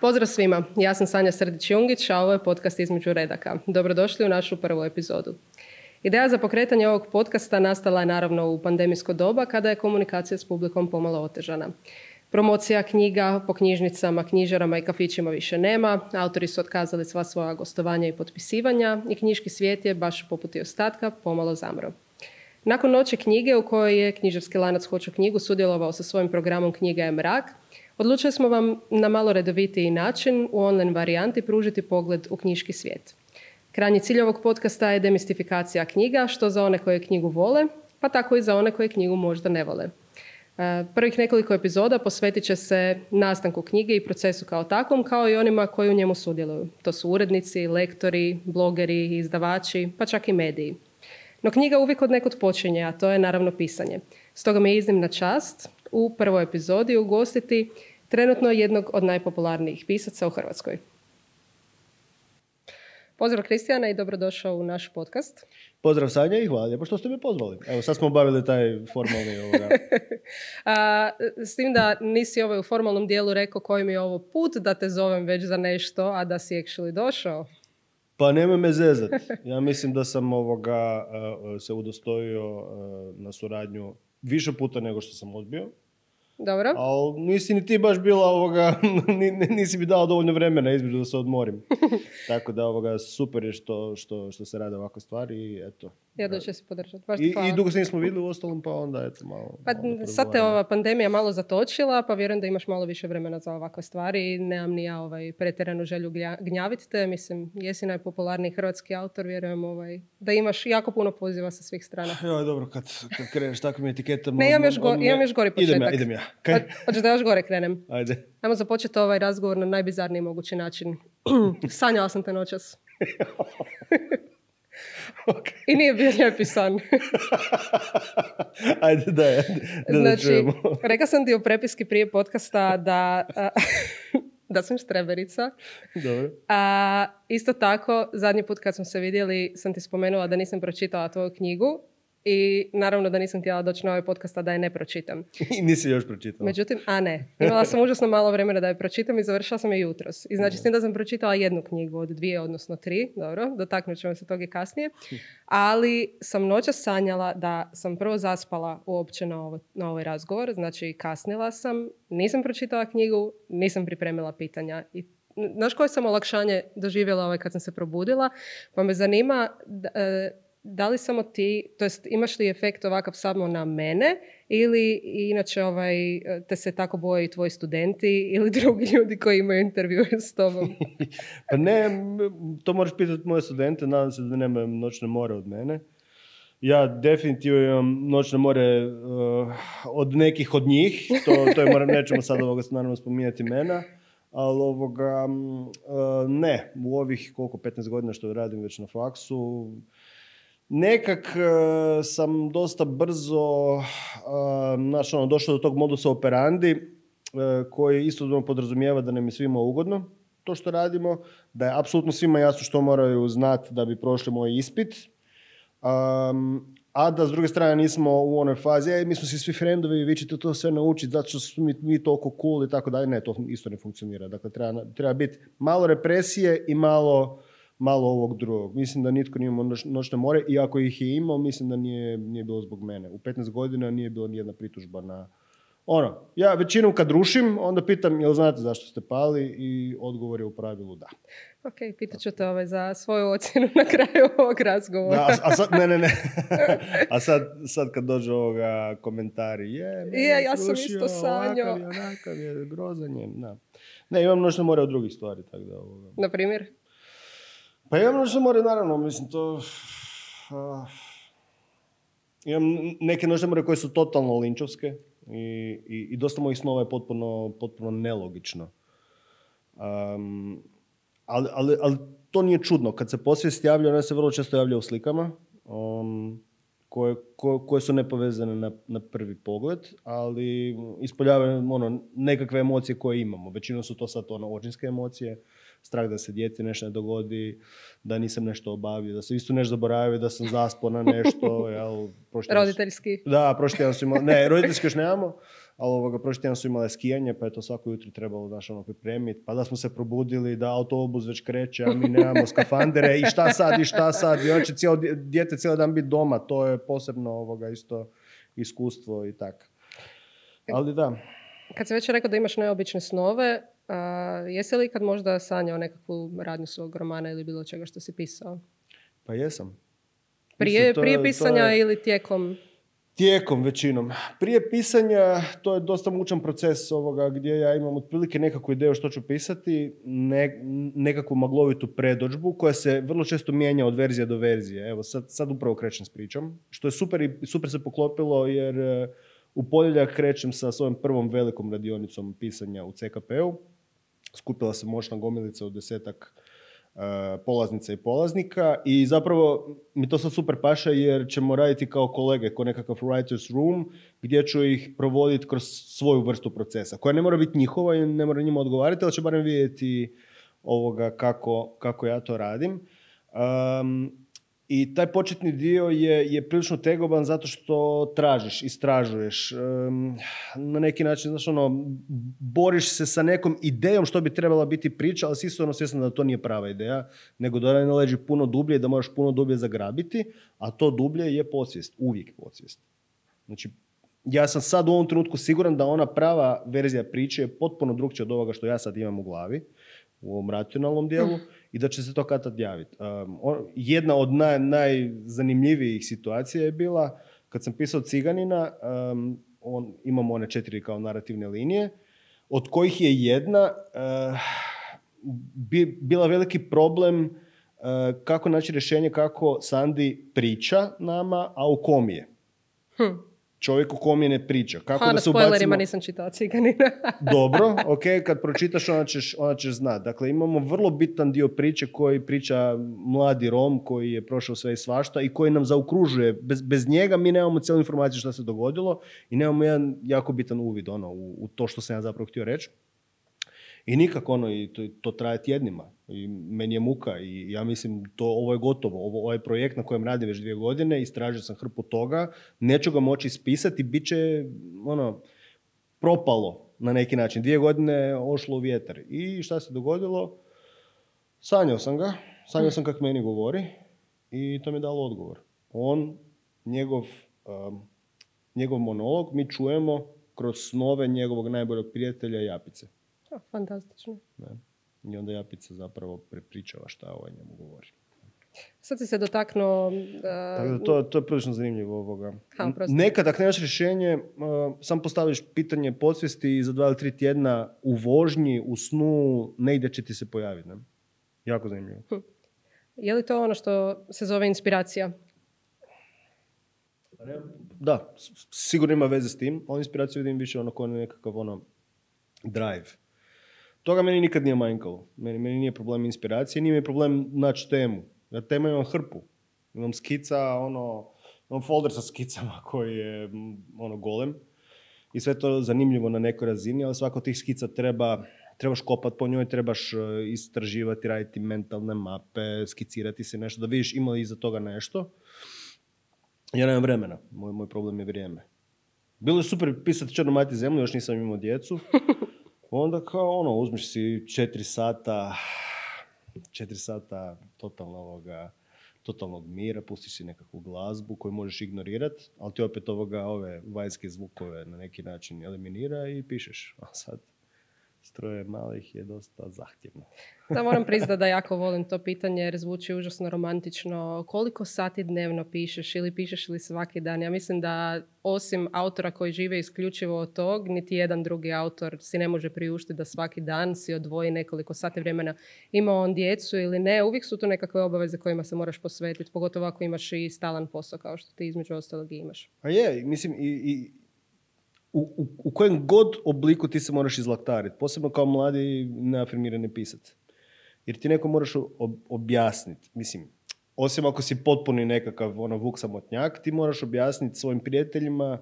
Pozdrav svima, ja sam Sanja Srdić-Jungić, a ovo je podcast između redaka. Dobrodošli u našu prvu epizodu. Ideja za pokretanje ovog podcasta nastala je naravno u pandemijsko doba kada je komunikacija s publikom pomalo otežana. Promocija knjiga po knjižnicama, knjižarama i kafićima više nema, autori su otkazali sva svoja gostovanja i potpisivanja i knjiški svijet je, baš poput i ostatka, pomalo zamro. Nakon noći knjige u kojoj je knjižarski lanac Hoću knjigu sudjelovao sa svojim programom Knjiga je mrak, odlučili smo vam na malo redovitiji način u online varijanti pružiti pogled u knjiški svijet. Krajnji cilj ovog podcasta je demistifikacija knjiga, što za one koje knjigu vole, pa tako i za one koje knjigu možda ne vole. Prvih nekoliko epizoda posvetit će se nastanku knjige i procesu kao takvom, kao i onima koji u njemu sudjeluju. To su urednici, lektori, blogeri, izdavači, pa čak i mediji. No knjiga uvijek od nekog počinje, a to je naravno pisanje. Stoga mi je iznimna čast u prvoj epizodi ugostiti trenutno jednog od najpopularnijih pisaca u Hrvatskoj. Pozdrav Kristijana i dobrodošao u naš podcast. Pozdrav Sanja i hvala lijepo što ste me pozvali. Evo sad smo obavili taj formalni ovoga. A, s tim da nisi ovaj u formalnom dijelu rekao koji mi je ovo put da te zovem već za nešto, a da si actually došao. Pa nemoj me zezat. Ja mislim da sam ovoga se udostojio na suradnju više puta nego što sam odbio. Dobro. Ali nisi ni ti baš bila ovoga, nisi mi dao dovoljno vremena između da se odmorim. Tako da ovoga, super je što, što, što se rade ovakve stvari i eto. Jedno će se podržati. I, I dugo se nismo vidjeli u ostalom, pa onda eto malo. Pa sad te ova pandemija malo zatočila, pa vjerujem da imaš malo više vremena za ovakve stvari i nemam ni ja ovaj, pretjeranu želju gnjaviti te. Mislim, jesi najpopularniji hrvatski autor, vjerujem ovaj, da imaš jako puno poziva sa svih strana. Jo, dobro, kad, kad kreneš takvim etiketama... Ne, imam još, go, imam još gori početak. Idem ja, idem ja. Kaj? Hoćeš da još gore krenem? Ajde. Ajmo započeti ovaj razgovor na najbizarniji mogući način. Sanjala sam te noćas. Okay. I nije bio lijepi san. Ajde, da, da, znači, rekla sam ti u prepiski prije podcasta da, da sam štreberica. Dobro. A, isto tako, zadnji put kad smo se vidjeli, sam ti spomenula da nisam pročitala tvoju knjigu i naravno da nisam htjela doći na ovaj podcast, da je ne pročitam. I nisi još pročitala. Međutim, a ne. Imala sam užasno malo vremena da je pročitam i završila sam je jutros. I znači, s tim da sam pročitala jednu knjigu od dvije, odnosno tri, dobro, dotaknut ćemo se toga i kasnije. Ali sam noćas sanjala da sam prvo zaspala uopće na, ovo, na ovaj razgovor, znači kasnila sam, nisam pročitala knjigu, nisam pripremila pitanja i Znaš koje sam olakšanje doživjela ovaj kad sam se probudila? Pa me zanima, e, da li samo ti, to jest imaš li efekt ovakav samo na mene ili inače ovaj, te se tako boje i tvoji studenti ili drugi ljudi koji imaju intervju s tobom? pa ne, to moraš pitati moje studente, nadam se da nemaju noćne more od mene. Ja definitivno imam noćne more uh, od nekih od njih, to, to je moram, nećemo sad ovoga naravno spominjati mena, ali ovoga, uh, ne, u ovih koliko, 15 godina što radim već na faksu, nekak e, sam dosta brzo uh, ono, došao do tog modusa operandi e, koji istodobno podrazumijeva da nam je svima ugodno to što radimo, da je apsolutno svima jasno što moraju znati da bi prošli moj ispit, a da s druge strane nismo u onoj fazi, e, mi smo svi svi frendovi, vi ćete to sve naučiti zato što smo mi, mi toliko cool i tako dalje. Ne, to isto ne funkcionira. Dakle, treba, treba biti malo represije i malo malo ovog drugog. Mislim da nitko nije imao noćne more i ako ih je imao, mislim da nije, nije bilo zbog mene. U 15 godina nije bilo nijedna pritužba na... Ono, ja većinom kad rušim, onda pitam jel znate zašto ste pali i odgovor je u pravilu da. Ok, pitat ću te ovaj za svoju ocjenu na kraju ovog razgovora. Da, a, sad, ne, ne, ne. a sad, sad kad dođe ovoga komentari, je, je ja sam isto sanjao. Ovakav je, onakav je, grozan je. Ne, imam noćne more od drugih stvari. Tako da, ovoga. Na primjer? Pa imam noćne more, naravno, mislim to... imam neke noćne more koje su totalno linčovske i, i, i dosta mojih snova je potpuno, potpuno nelogično. Um, ali, ali, ali, to nije čudno. Kad se posvijest javlja, ona se vrlo često javlja u slikama um, koje, koje su nepovezane na, na prvi pogled, ali ispoljavaju ono, nekakve emocije koje imamo. Većinom su to sad ono očinske emocije, strah da se djeti nešto ne dogodi, da nisam nešto obavio, da sam isto nešto zaboravio, da sam zaspao na nešto. Jel, tjedan su- Roditeljski. Da, prošli tjedan su imali, ne, roditeljski još nemamo, ali ovoga, prošli tjedan su imale skijanje, pa je to svako jutro trebalo znaš, ono, pripremiti. Pa da smo se probudili, da autobus već kreće, a mi nemamo skafandere i šta sad, i šta sad. I on će cijelo, dijete cijeli dan biti doma, to je posebno ovoga isto iskustvo i tak. Ali da, Kad si već rekao da imaš neobične snove, jesi li ikad možda sanjao nekakvu radnju svog romana ili bilo čega što si pisao? pa jesam. Prije, Mislim, to prije to pisanja je- ili tijekom? Tijekom većinom. Prije pisanja to je dosta mučan proces ovoga gdje ja imam otprilike nekakvu ideju što ću pisati, ne, nekakvu maglovitu predođbu koja se vrlo često mijenja od verzije do verzije. Evo sad, sad upravo krećem s pričom, što je super i super se poklopilo jer e, u ponedjeljak krećem sa svojom prvom velikom radionicom pisanja u CKP-u. Skupila se moćna gomilica od desetak e, polaznica i polaznika i zapravo mi to sad super paša jer ćemo raditi kao kolege, kao nekakav writer's room gdje ću ih provoditi kroz svoju vrstu procesa koja ne mora biti njihova i ne mora njima odgovarati, ali će barem vidjeti ovoga kako, kako ja to radim. I taj početni dio je, je prilično tegoban zato što tražiš, istražuješ. em, na neki način, znaš, ono, boriš se sa nekom idejom što bi trebala biti priča, ali si isto ono da to nije prava ideja, nego da ona leži puno dublje i da moraš puno dublje zagrabiti, a to dublje je podsvijest, uvijek podsvijest. Znači, ja sam sad u ovom trenutku siguran da ona prava verzija priče je potpuno drugčija od ovoga što ja sad imam u glavi, u ovom racionalnom dijelu, i da će se to kad tad javiti. Um, jedna od naj, najzanimljivijih situacija je bila kad sam pisao Ciganina, um, on, imamo one četiri kao narativne linije, od kojih je jedna uh, bi, bila veliki problem uh, kako naći rješenje kako Sandi priča nama, a u kom je. Hm. Čovjek u kom je ne priča. Kako Ha, da se spoilerima ubacimo... nisam čitao Ciganina. Dobro, ok, kad pročitaš onda ćeš, onda ćeš znati. Dakle, imamo vrlo bitan dio priče koji priča mladi Rom koji je prošao sve i svašta i koji nam zaokružuje. Bez, bez njega mi nemamo cijelu informaciju što se dogodilo i nemamo jedan jako bitan uvid ono, u, u to što sam ja zapravo htio reći. I nikako ono, i to, to traje tjednima. I meni je muka i ja mislim to ovo je gotovo. Ovo, ovaj projekt na kojem radim već dvije godine, istražio sam hrpu toga, neću ga moći ispisati, bit će ono, propalo na neki način. Dvije godine ošlo u vjetar. I šta se dogodilo? Sanjao sam ga, sanjao sam kako meni govori i to mi je dalo odgovor. On, njegov, um, njegov monolog mi čujemo kroz snove njegovog najboljeg prijatelja Japice. A, fantastično. Ne? I onda Japica zapravo prepričava šta ovaj njemu govori. Sad si se dotaknuo... Uh, da to, to je prilično zanimljivo ovoga. Ha. Nekad ako nemaš rješenje, uh, sam postaviš pitanje podsvijesti i za dva ili tri tjedna u vožnji, u snu, negdje će ti se pojaviti. Ne? Jako zanimljivo. Je li to ono što se zove inspiracija? Da, sigurno ima veze s tim, ali inspiraciju vidim više ono kao nekakav ono drive. Toga meni nikad nije manjkalo. Meni, meni nije problem inspiracije, nije mi problem naći temu. Ja tema imam hrpu. Imam skica, ono, imam folder sa skicama koji je ono golem. I sve to zanimljivo na nekoj razini, ali svako od tih skica treba, trebaš kopat po njoj, trebaš e, istraživati, raditi mentalne mape, skicirati se nešto, da vidiš ima li iza toga nešto. Ja nemam vremena, moj, moj problem je vrijeme. Bilo je super pisati Črnu mati zemlju, još nisam imao djecu. Onda kao ono, uzmeš si četiri sata, četiri sata totalno ovoga, totalnog mira, pustiš si nekakvu glazbu koju možeš ignorirati, ali ti opet ovoga, ove vanjske zvukove na neki način eliminira i pišeš. A sad, stroje malih je dosta zahtjevno. Da, moram priznati da jako volim to pitanje jer zvuči užasno romantično. Koliko sati dnevno pišeš ili pišeš li svaki dan? Ja mislim da osim autora koji žive isključivo od tog, niti jedan drugi autor si ne može priuštiti da svaki dan si odvoji nekoliko sati vremena. Ima on djecu ili ne, uvijek su tu nekakve obaveze kojima se moraš posvetiti, pogotovo ako imaš i stalan posao kao što ti između ostalog i imaš. A je, mislim, i, i u, u, u kojem god obliku ti se moraš izlaktariti, posebno kao mladi neafirmirani pisac. Jer ti neko moraš ob- objasniti, mislim, osim ako si potpuni nekakav ono vuk samotnjak, ti moraš objasniti svojim prijateljima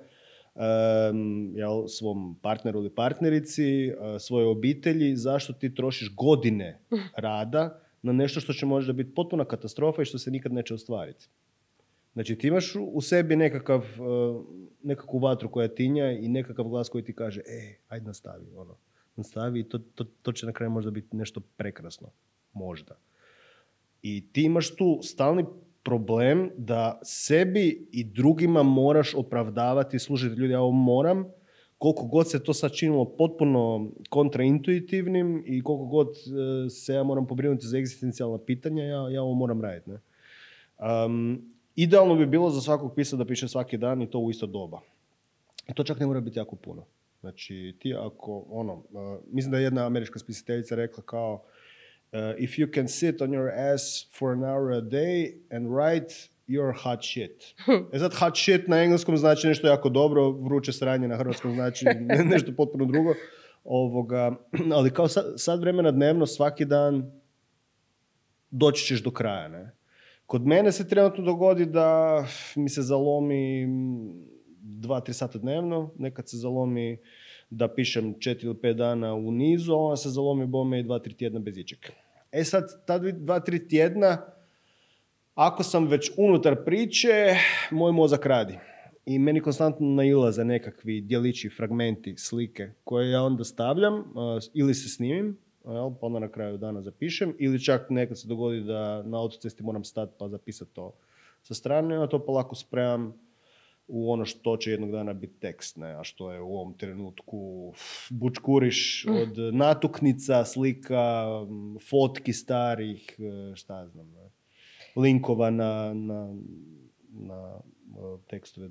em, jel, svom partneru ili partnerici, svojoj obitelji, zašto ti trošiš godine rada na nešto što će možda biti potpuna katastrofa i što se nikad neće ostvariti. Znači ti imaš u- sebi nekakav, e, nekakvu vatru koja tinja i nekakav glas koji ti kaže, e, ajde nastavi, ono, nastavi i to, to, to će na kraju možda biti nešto prekrasno. Možda. I ti imaš tu stalni problem da sebi i drugima moraš opravdavati, slušajte ljudi, ja ovo moram, koliko god se to sad činilo potpuno kontraintuitivnim i koliko god e, se ja moram pobrinuti za egzistencijalna pitanja, ja, ja ovo moram raditi. Ne? Um, idealno bi bilo za svakog pisa da piše svaki dan i to u isto doba. I to čak ne mora biti jako puno. Znači, ti ako, ono, uh, mislim da je jedna američka spisateljica rekla kao uh, if you can sit on your ass for an hour a day and write, you're hot shit. E sad, hot shit na engleskom znači nešto jako dobro, vruće sranje na hrvatskom znači ne- nešto potpuno drugo. Ovoga, ali kao sad, sad vremena dnevno, svaki dan doći ćeš do kraja, ne? Kod mene se trenutno dogodi da mi se zalomi dva, tri sata dnevno, nekad se zalomi da pišem četiri ili pet dana u nizu, a onda se zalomi bome i dva, tri tjedna bez ičeg. E sad, ta dvi- dva, tri tjedna, ako sam već unutar priče, moj mozak radi. I meni konstantno nailaze nekakvi djelići, fragmenti, slike koje ja onda stavljam ili se snimim, jel, pa onda na kraju dana zapišem, ili čak nekad se dogodi da na autocesti moram stati pa zapisati to sa strane, a to polako spremam u ono što će jednog dana biti tekst, ne? a što je u ovom trenutku bučkuriš od natuknica, slika, fotki starih, e, šta znam, ne? linkova na, na, na e, tekstove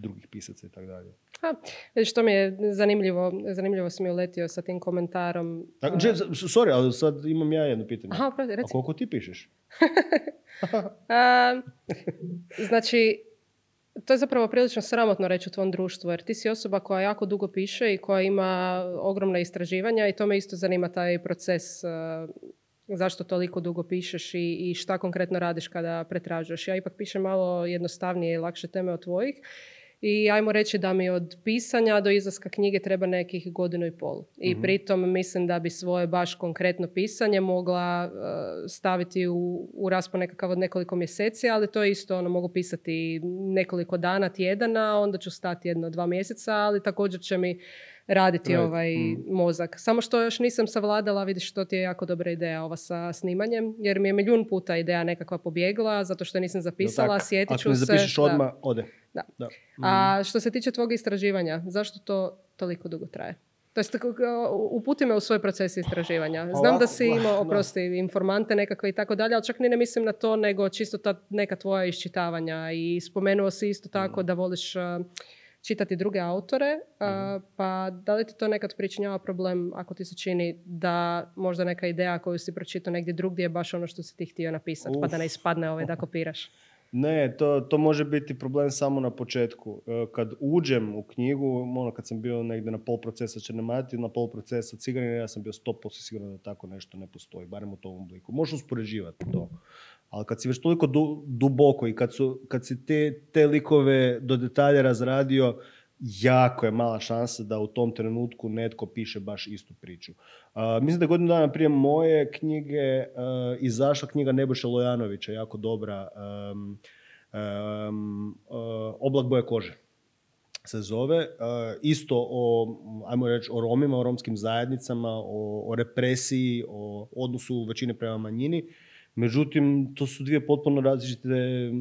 drugih pisaca i tako dalje. Ha, vidiš, to mi je zanimljivo, zanimljivo si mi uletio sa tim komentarom. Tako, če- sorry, ali sad imam ja jedno pitanje. Aha, a reci. koliko ti pišeš? A, znači, to je zapravo prilično sramotno reći u tvom društvu, jer ti si osoba koja jako dugo piše i koja ima ogromna istraživanja i to me isto zanima taj proces a, zašto toliko dugo pišeš i, i šta konkretno radiš kada pretražuješ. Ja ipak pišem malo jednostavnije i lakše teme od tvojih i ajmo reći da mi od pisanja do izlaska knjige treba nekih godinu i pol. I pritom mislim da bi svoje baš konkretno pisanje mogla e, staviti u, u raspon nekakav od nekoliko mjeseci, ali to je isto ono, mogu pisati nekoliko dana, tjedana, onda ću stati jedno dva mjeseca, ali također će mi raditi Right. ovaj mozak. Samo što još nisam savladala, vidiš što ti je jako dobra ideja ova sa snimanjem, jer mi je milijun puta ideja nekakva pobjegla, zato što nisam zapisala, tak? sjetit ću Ako ne se. zapišeš da. odmah, ode. Da. Da. A što se tiče tvog istraživanja, zašto to toliko dugo traje? To jest, uputi me u svoj proces istraživanja. Znam Ovako, da si imao, oprosti, informante nekakve i tako dalje, ali čak ni ne mislim na to, nego čisto ta neka tvoja iščitavanja. I spomenuo si isto Mm. tako da voliš čitati druge autore, a, Mhm. pa da li ti to nekad pričinjava problem ako ti se čini da možda neka ideja koju si pročitao negdje drugdje je baš ono što si ti htio napisati, pa da ne ispadne ovaj da kopiraš? Ne, to, to može biti problem samo na početku. E, Kad uđem u knjigu, ono kad sam bio negdje na pol procesa Černemati, na pol procesa Ciganina, ja sam bio 100% siguran da tako nešto ne postoji, barem u tom obliku. Možeš uspoređivati to. Ali kad si već toliko du- duboko i kad, su, kad si te, te likove do detalja razradio, jako je mala šansa da u tom trenutku netko piše baš istu priču. A, mislim da godinu dana prije moje knjige a, izašla knjiga Nebojša Lojanovića, jako dobra, um, um, a, Oblak boje kože se zove. A, isto o, ajmo reći, o Romima, o romskim zajednicama, o, o represiji, o odnosu većine prema manjini. Međutim, to su dvije potpuno različite,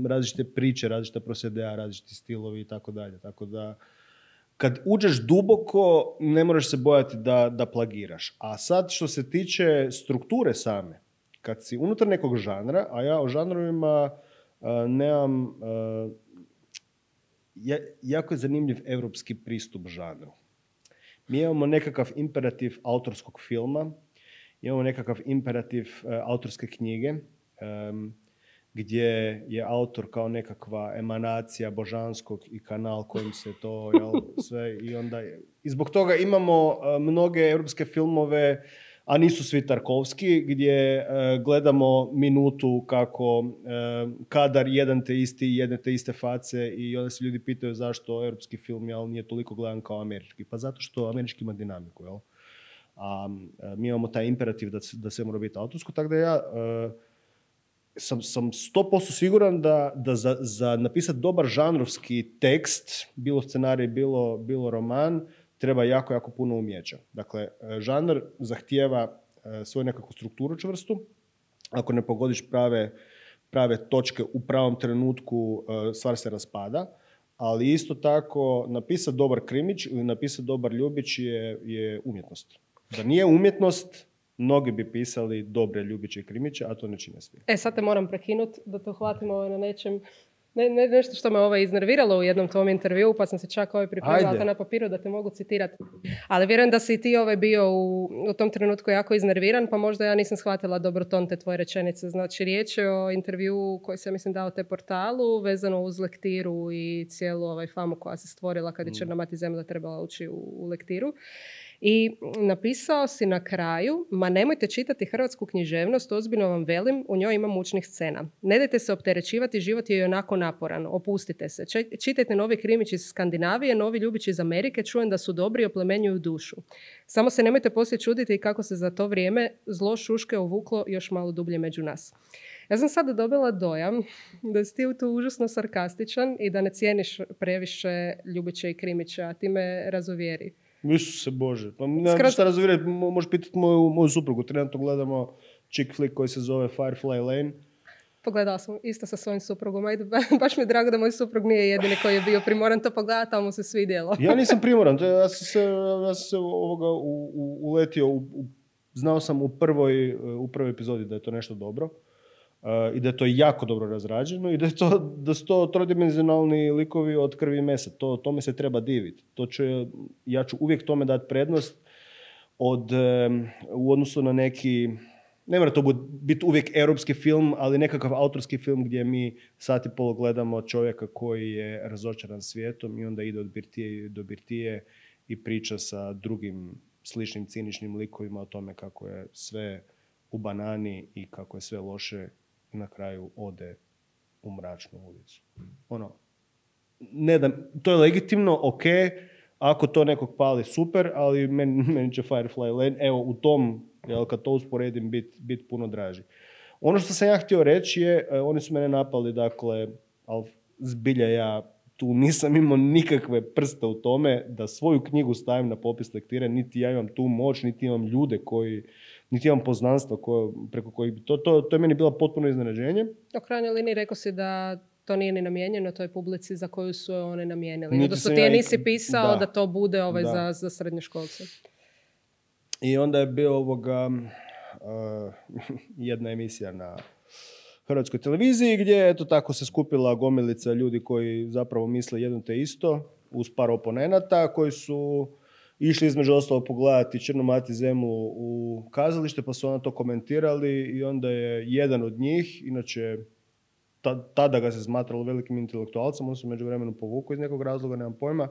različite priče, različita prosedeja, različiti stilovi i tako dalje. Tako da, kad uđeš duboko, ne moraš se bojati da, da plagiraš. A sad što se tiče strukture same, kad si unutar nekog žanra, a ja o žanrovima a, nemam... a, ja- jako je zanimljiv europski pristup žanru. Mi imamo nekakav imperativ autorskog filma, imamo nekakav imperativ e, autorske knjige, gdje je autor kao nekakva emanacija božanskog i kanal kojim se to jel, sve i onda i zbog toga imamo e, mnoge europske filmove a nisu svi Tarkovski, gdje e, gledamo minutu kako e, kadar jedan te isti, jedne te iste face i onda se ljudi pitaju zašto europski film jel, nije toliko gledan kao američki. Pa zato što američki ima dinamiku. Jel? A e, mi imamo taj imperativ da, da sve mora biti autorsko, tako da ja sam, sam 100% siguran da, da za, za napisati dobar žanrovski tekst, bilo scenarij, bilo, bilo roman, treba jako, jako puno umjeća. Dakle, e, žanr zahtijeva e, svoju nekakvu strukturu čvrstu. Ako ne pogodiš prave, prave točke u pravom trenutku, e, stvar se raspada. Ali isto tako, napisati dobar krimić ili napisati dobar ljubić je, je umjetnost. Da nije umjetnost, mnogi bi pisali dobre ljubiće i krimiće, a to ne čine svi. E, sad te moram prekinuti da te uhvatimo na nečem ne, ne, nešto što me ovaj iznerviralo u jednom tom intervju, pa sam se čak ovaj pripremila na papiru da te mogu citirati. Ali vjerujem da si i ti ovaj bio u, u tom trenutku jako iznerviran, pa možda ja nisam shvatila dobro ton te tvoje rečenice. Znači, riječ je o intervju koji sam, mislim, dao te portalu, vezano uz lektiru i cijelu ovaj famu koja se stvorila kad je mm. Črna mati zemlja trebala ući u, u lektiru. I napisao si na kraju, ma nemojte čitati hrvatsku književnost, ozbiljno vam velim, u njoj ima mučnih scena. Ne dajte se opterećivati, život je i onako naporan, opustite se. Čitajte novi krimić iz Skandinavije, novi ljubić iz Amerike, čujem da su dobri i oplemenjuju dušu. Samo se nemojte poslije čuditi kako se za to vrijeme zlo šuške uvuklo još malo dublje među nas. Ja sam sada dobila dojam da si ti tu užasno sarkastičan i da ne cijeniš previše ljubiće i krimića, a ti me razuvjeri. Se Bože. Pa ne Skrat... šta razuvjerati, možeš pitati moju, moju suprugu. Trenutno gledamo chick flick koji se zove Firefly Lane. Pogledala sam isto sa svojim suprugom. Ajde, baš mi je drago da moj suprug nije jedini koji je bio primoran to pogledati, ali mu se svidjelo. ja nisam primoran. To ja sam se, ja sam se ovoga u, u, uletio. U, znao sam u prvoj, u prvoj epizodi da je to nešto dobro i da je to jako dobro razrađeno i da, je to, da su to trodimenzionalni likovi od krvi i mesa. To, tome se treba diviti. To ću, ja ću uvijek tome dati prednost od, u odnosu na neki, ne mora to biti uvijek europski film, ali nekakav autorski film gdje mi sati pol gledamo čovjeka koji je razočaran svijetom i onda ide od birtije do birtije i priča sa drugim sličnim ciničnim likovima o tome kako je sve u banani i kako je sve loše na kraju ode u mračnu ulicu. Ono, ne da, to je legitimno, ok, ako to nekog pali, super, ali meni, meni će Firefly Lane, evo, u tom, jel, kad to usporedim, biti bit puno draži. Ono što sam ja htio reći je, e, oni su mene napali, dakle, ali zbilja ja tu nisam imao nikakve prste u tome da svoju knjigu stavim na popis lektire, niti ja imam tu moć, niti imam ljude koji niti imam poznanstva koje, preko kojih bi... To, to, to je meni bilo potpuno iznenađenje. U krajnjoj liniji rekao si da to nije ni namijenjeno toj publici za koju su one namijenili. Odnosno ti je nisi pisao da, to bude ovaj za, za srednje školce. I onda je bio ovoga jedna emisija na Hrvatskoj televiziji gdje eto tako se skupila gomilica ljudi koji zapravo misle jedno te isto uz par oponenata koji su išli između ostalog pogledati Črnomati zemlju u kazalište, pa su ona to komentirali i onda je jedan od njih, inače tada ga se smatralo velikim intelektualcem, on se među vremenu povukao iz nekog razloga, nemam pojma,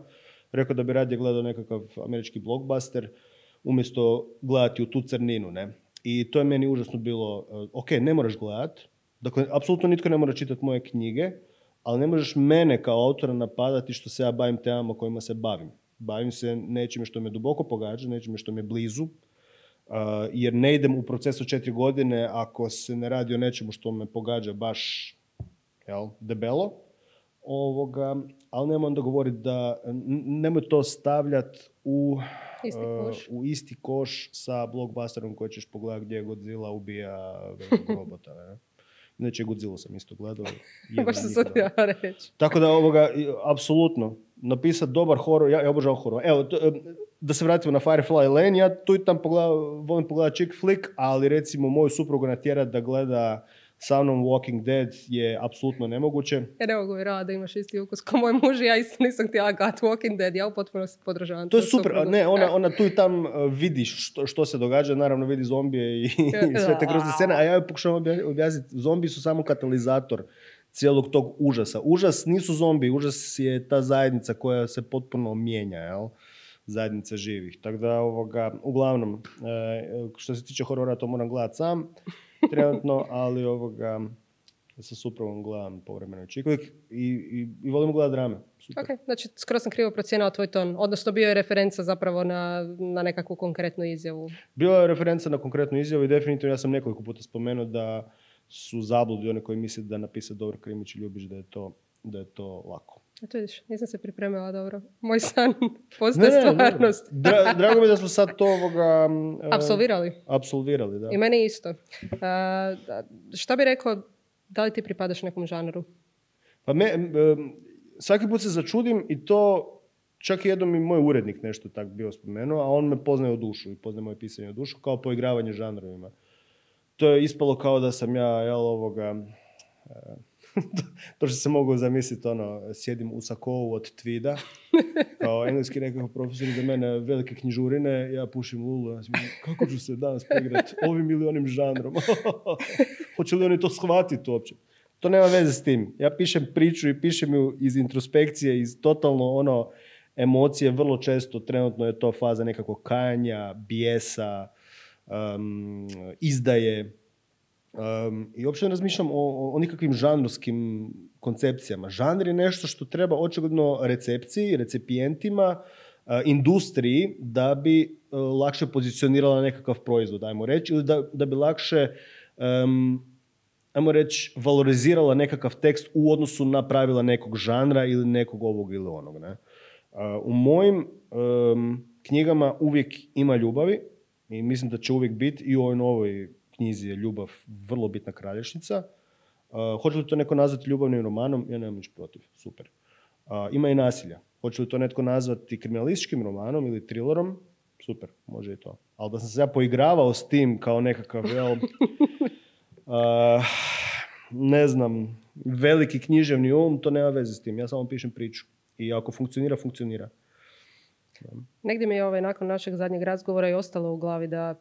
rekao da bi radije gledao nekakav američki blockbuster umjesto gledati u tu crninu. Ne? I to je meni užasno bilo, eh, ok, ne moraš gledat, dakle, apsolutno nitko ne mora čitati moje knjige, ali ne možeš mene kao autora napadati što se ja bavim temama kojima se bavim. Bavim se nečime što me duboko pogađa, nečime što me blizu, jer ne idem u procesu četiri godine ako se ne radi o nečemu što me pogađa baš jel, debelo. Ovoga, ali nemoj onda govoriti da, nemoj to stavljati u isti koš, u isti koš sa blockbusterom koji ćeš pogledati gdje Godzilla ubija robota. Ne? Inače, Godzilla sam isto gledao. Baš se reći. Tako da, ovoga, apsolutno, napisati dobar horor, ja, ja obožavam horor. Evo, da se vratimo na Firefly Lane, ja tu i tam volim pogledati chick flick, ali recimo moju suprugu natjerati da gleda sa mnom Walking Dead je apsolutno nemoguće. Ja ne mogu vjerovati da imaš isti ukus kao moj muž ja isto nisam htjela gledati Walking Dead, ja u potpunosti podržavam. To je super, ne, ona, ona tu i tam uh, vidi što, što se događa, naravno vidi zombije i, i sve te grozne scene, a ja joj pokušavam objasniti, zombi su samo katalizator cijelog tog užasa. Užas nisu zombi, užas je ta zajednica koja se potpuno mijenja, jel? zajednica živih. Tako da, ovoga, uglavnom, e, što se tiče horora, to moram gledati sam trenutno, ali ovoga, sa supravom gledam povremeno čikolik i, i, i volim gledati drame. Super. Ok, znači skoro sam krivo procijenao tvoj ton. Odnosno bio je referenca zapravo na, na nekakvu konkretnu izjavu. Bila je referenca na konkretnu izjavu i definitivno ja sam nekoliko puta spomenuo da su zabludi one koji misle da napisati dobro krimić i ljubiš da je to, da je to lako. Eto vidiš, nisam se pripremila dobro. Moj san postaje stvarnost. Dra, drago mi je da smo sad to ovoga... e, Apsolvirali. apsolvirali, da. I meni isto. A, šta bi rekao, da li ti pripadaš nekom žanru? Pa me, em, svaki put se začudim i to čak i jednom i moj urednik nešto tak bio spomenuo, a on me poznaje u dušu i poznaje moje pisanje u dušu kao poigravanje žanrovima. To je ispalo kao da sam ja, jel, ovoga, to što se mogu zamisliti, ono, sjedim u sakovu od tvida, kao engleski nekakav profesor za mene velike knjižurine, ja pušim lulu, ja kako ću se danas poigrati ovim ili onim žanrom? Hoće li oni to shvatiti uopće? To nema veze s tim. Ja pišem priču i pišem ju iz introspekcije, iz totalno ono emocije, vrlo često trenutno je to faza nekakvog kajanja, bijesa, um, izdaje. Um, I uopće ne razmišljam o, o, o nikakvim žanrovskim koncepcijama. Žanr je nešto što treba očigledno recepciji, recipijentima, uh, industriji da bi uh, lakše pozicionirala nekakav proizvod, ajmo reći, ili da, da bi lakše um, ajmo reći, valorizirala nekakav tekst u odnosu na pravila nekog žanra ili nekog ovog ili onog. Ne? Uh, u mojim um, knjigama uvijek ima ljubavi i mislim da će uvijek biti i u ovoj novoj knjizi je ljubav vrlo bitna kralješnica. Uh, hoće li to neko nazvati ljubavnim romanom? Ja nemam nič protiv. Super. Uh, ima i nasilja. Hoće li to netko nazvati kriminalističkim romanom ili thrillerom? Super, može i to. Ali da sam se ja poigravao s tim kao nekakav, jel, uh, ne znam, veliki književni um, to nema veze s tim. Ja samo pišem priču. I ako funkcionira, funkcionira. Negdje mi je ovaj, nakon našeg zadnjeg razgovora i ostalo u glavi da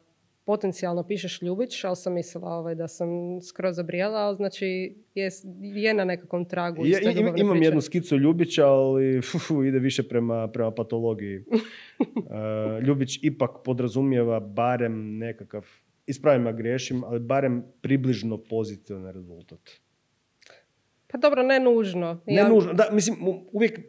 potencijalno pišeš Ljubić, ali sam mislila ovaj, da sam skroz zabrijala, ali znači je, je na nekakvom tragu. Ja, im- imam priče. jednu skicu Ljubića, ali fufu, ide više prema, prema patologiji. Uh, Ljubić ipak podrazumijeva barem nekakav, ispravim ja griješim, ali barem približno pozitivan rezultat. Pa dobro, ne nužno. Ne Ja- nužno, da, mislim, uvijek,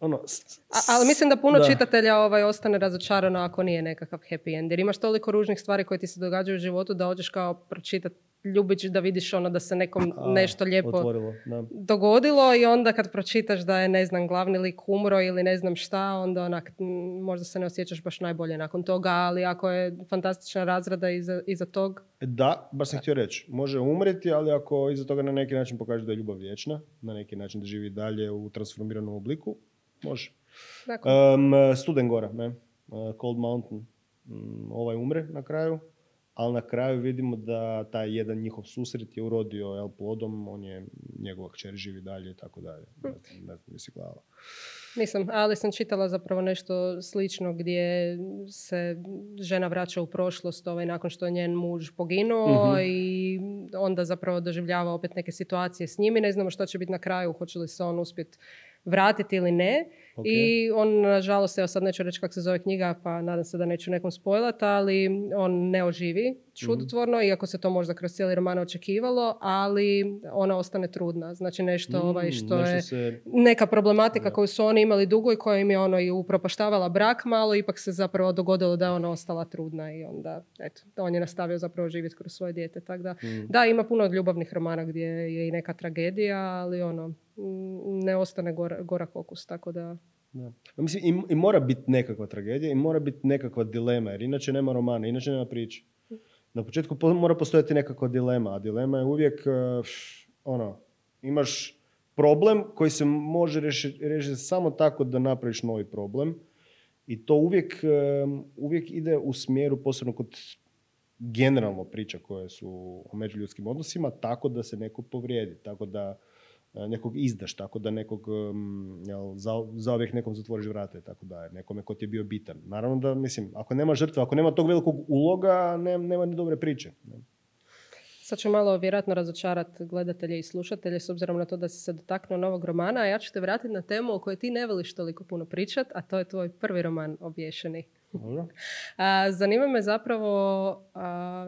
ono, s- A- ali mislim da puno da. čitatelja ovaj, ostane razočarano ako nije nekakav happy end. Jer imaš toliko ružnih stvari koje ti se događaju u životu da hoćeš kao pročitati Ljubić da vidiš ono da se nekom A, nešto lijepo Otvorilo, da. dogodilo i onda kad pročitaš da je, ne znam, glavni lik umro ili ne znam šta, onda onak, m, možda se ne osjećaš baš najbolje nakon toga, ali ako je fantastična razrada iza, iza tog, Da, baš sam htio reći. Može umreti, ali ako iza toga na neki način pokaže da je ljubav vječna, na neki način da živi dalje u transformiranom obliku, može. dakle, Um, Studen Gora, ne? Uh, Cold Mountain. Mm, ovaj umre na kraju, ali na kraju vidimo da taj jedan njihov susret je urodio jel, plodom, on je, njegova kćer živi dalje i tako dalje. Ne znam, ne znam, nisi gledala. nisam, ali sam čitala zapravo nešto slično gdje se žena vraća u prošlost ovaj, nakon što je njen muž poginuo Mhm. i onda zapravo doživljava opet neke situacije s njim i ne znamo što će biti na kraju, hoće li se on uspjeti vratiti ili ne. Ok. I on, nažalost, evo sad neću reći kako se zove knjiga, pa nadam se da neću nekom spojlat, ali on ne oživi čudotvorno, iako se to možda kroz cijeli roman očekivalo, ali ona ostane trudna. Znači nešto ovaj Mm, što nešto je se- neka problematika koju su oni imali dugo i koja im je ono i upropaštavala brak malo, ipak se zapravo dogodilo da je ona ostala trudna i onda, eto, on je nastavio zapravo živjeti kroz svoje dijete. Tako da, Mm. da, ima puno ljubavnih romana gdje je i neka tragedija, ali ono, ne ostane gora, gorak okus, tako da... Ja Mislim, i, i mora biti nekakva tragedija i mora biti nekakva dilema, jer inače nema romana, inače nema priče. Na početku po- mora postojati nekakva dilema, a dilema je uvijek, eh, ono, imaš problem koji se može riješiti samo tako da napraviš novi problem i to uvijek, eh, uvijek ide u smjeru, posebno kod generalno priča koje su o međuljudskim odnosima, tako da se neko povrijedi, tako da nekog izdaš, tako da nekog jel, za, zauvijek nekom zatvoriš vrata i tako da, nekome ko ti je bio bitan. Naravno da, mislim, ako nema žrtve, ako nema tog velikog uloga, ne, nema ni dobre priče. Sad ću malo vjerojatno razočarati gledatelje i slušatelje s obzirom na to da si se dotaknuo novog romana, a ja ću te vratiti na temu o kojoj ti ne voliš toliko puno pričat, a to je tvoj prvi roman Obješeni. Zanima me zapravo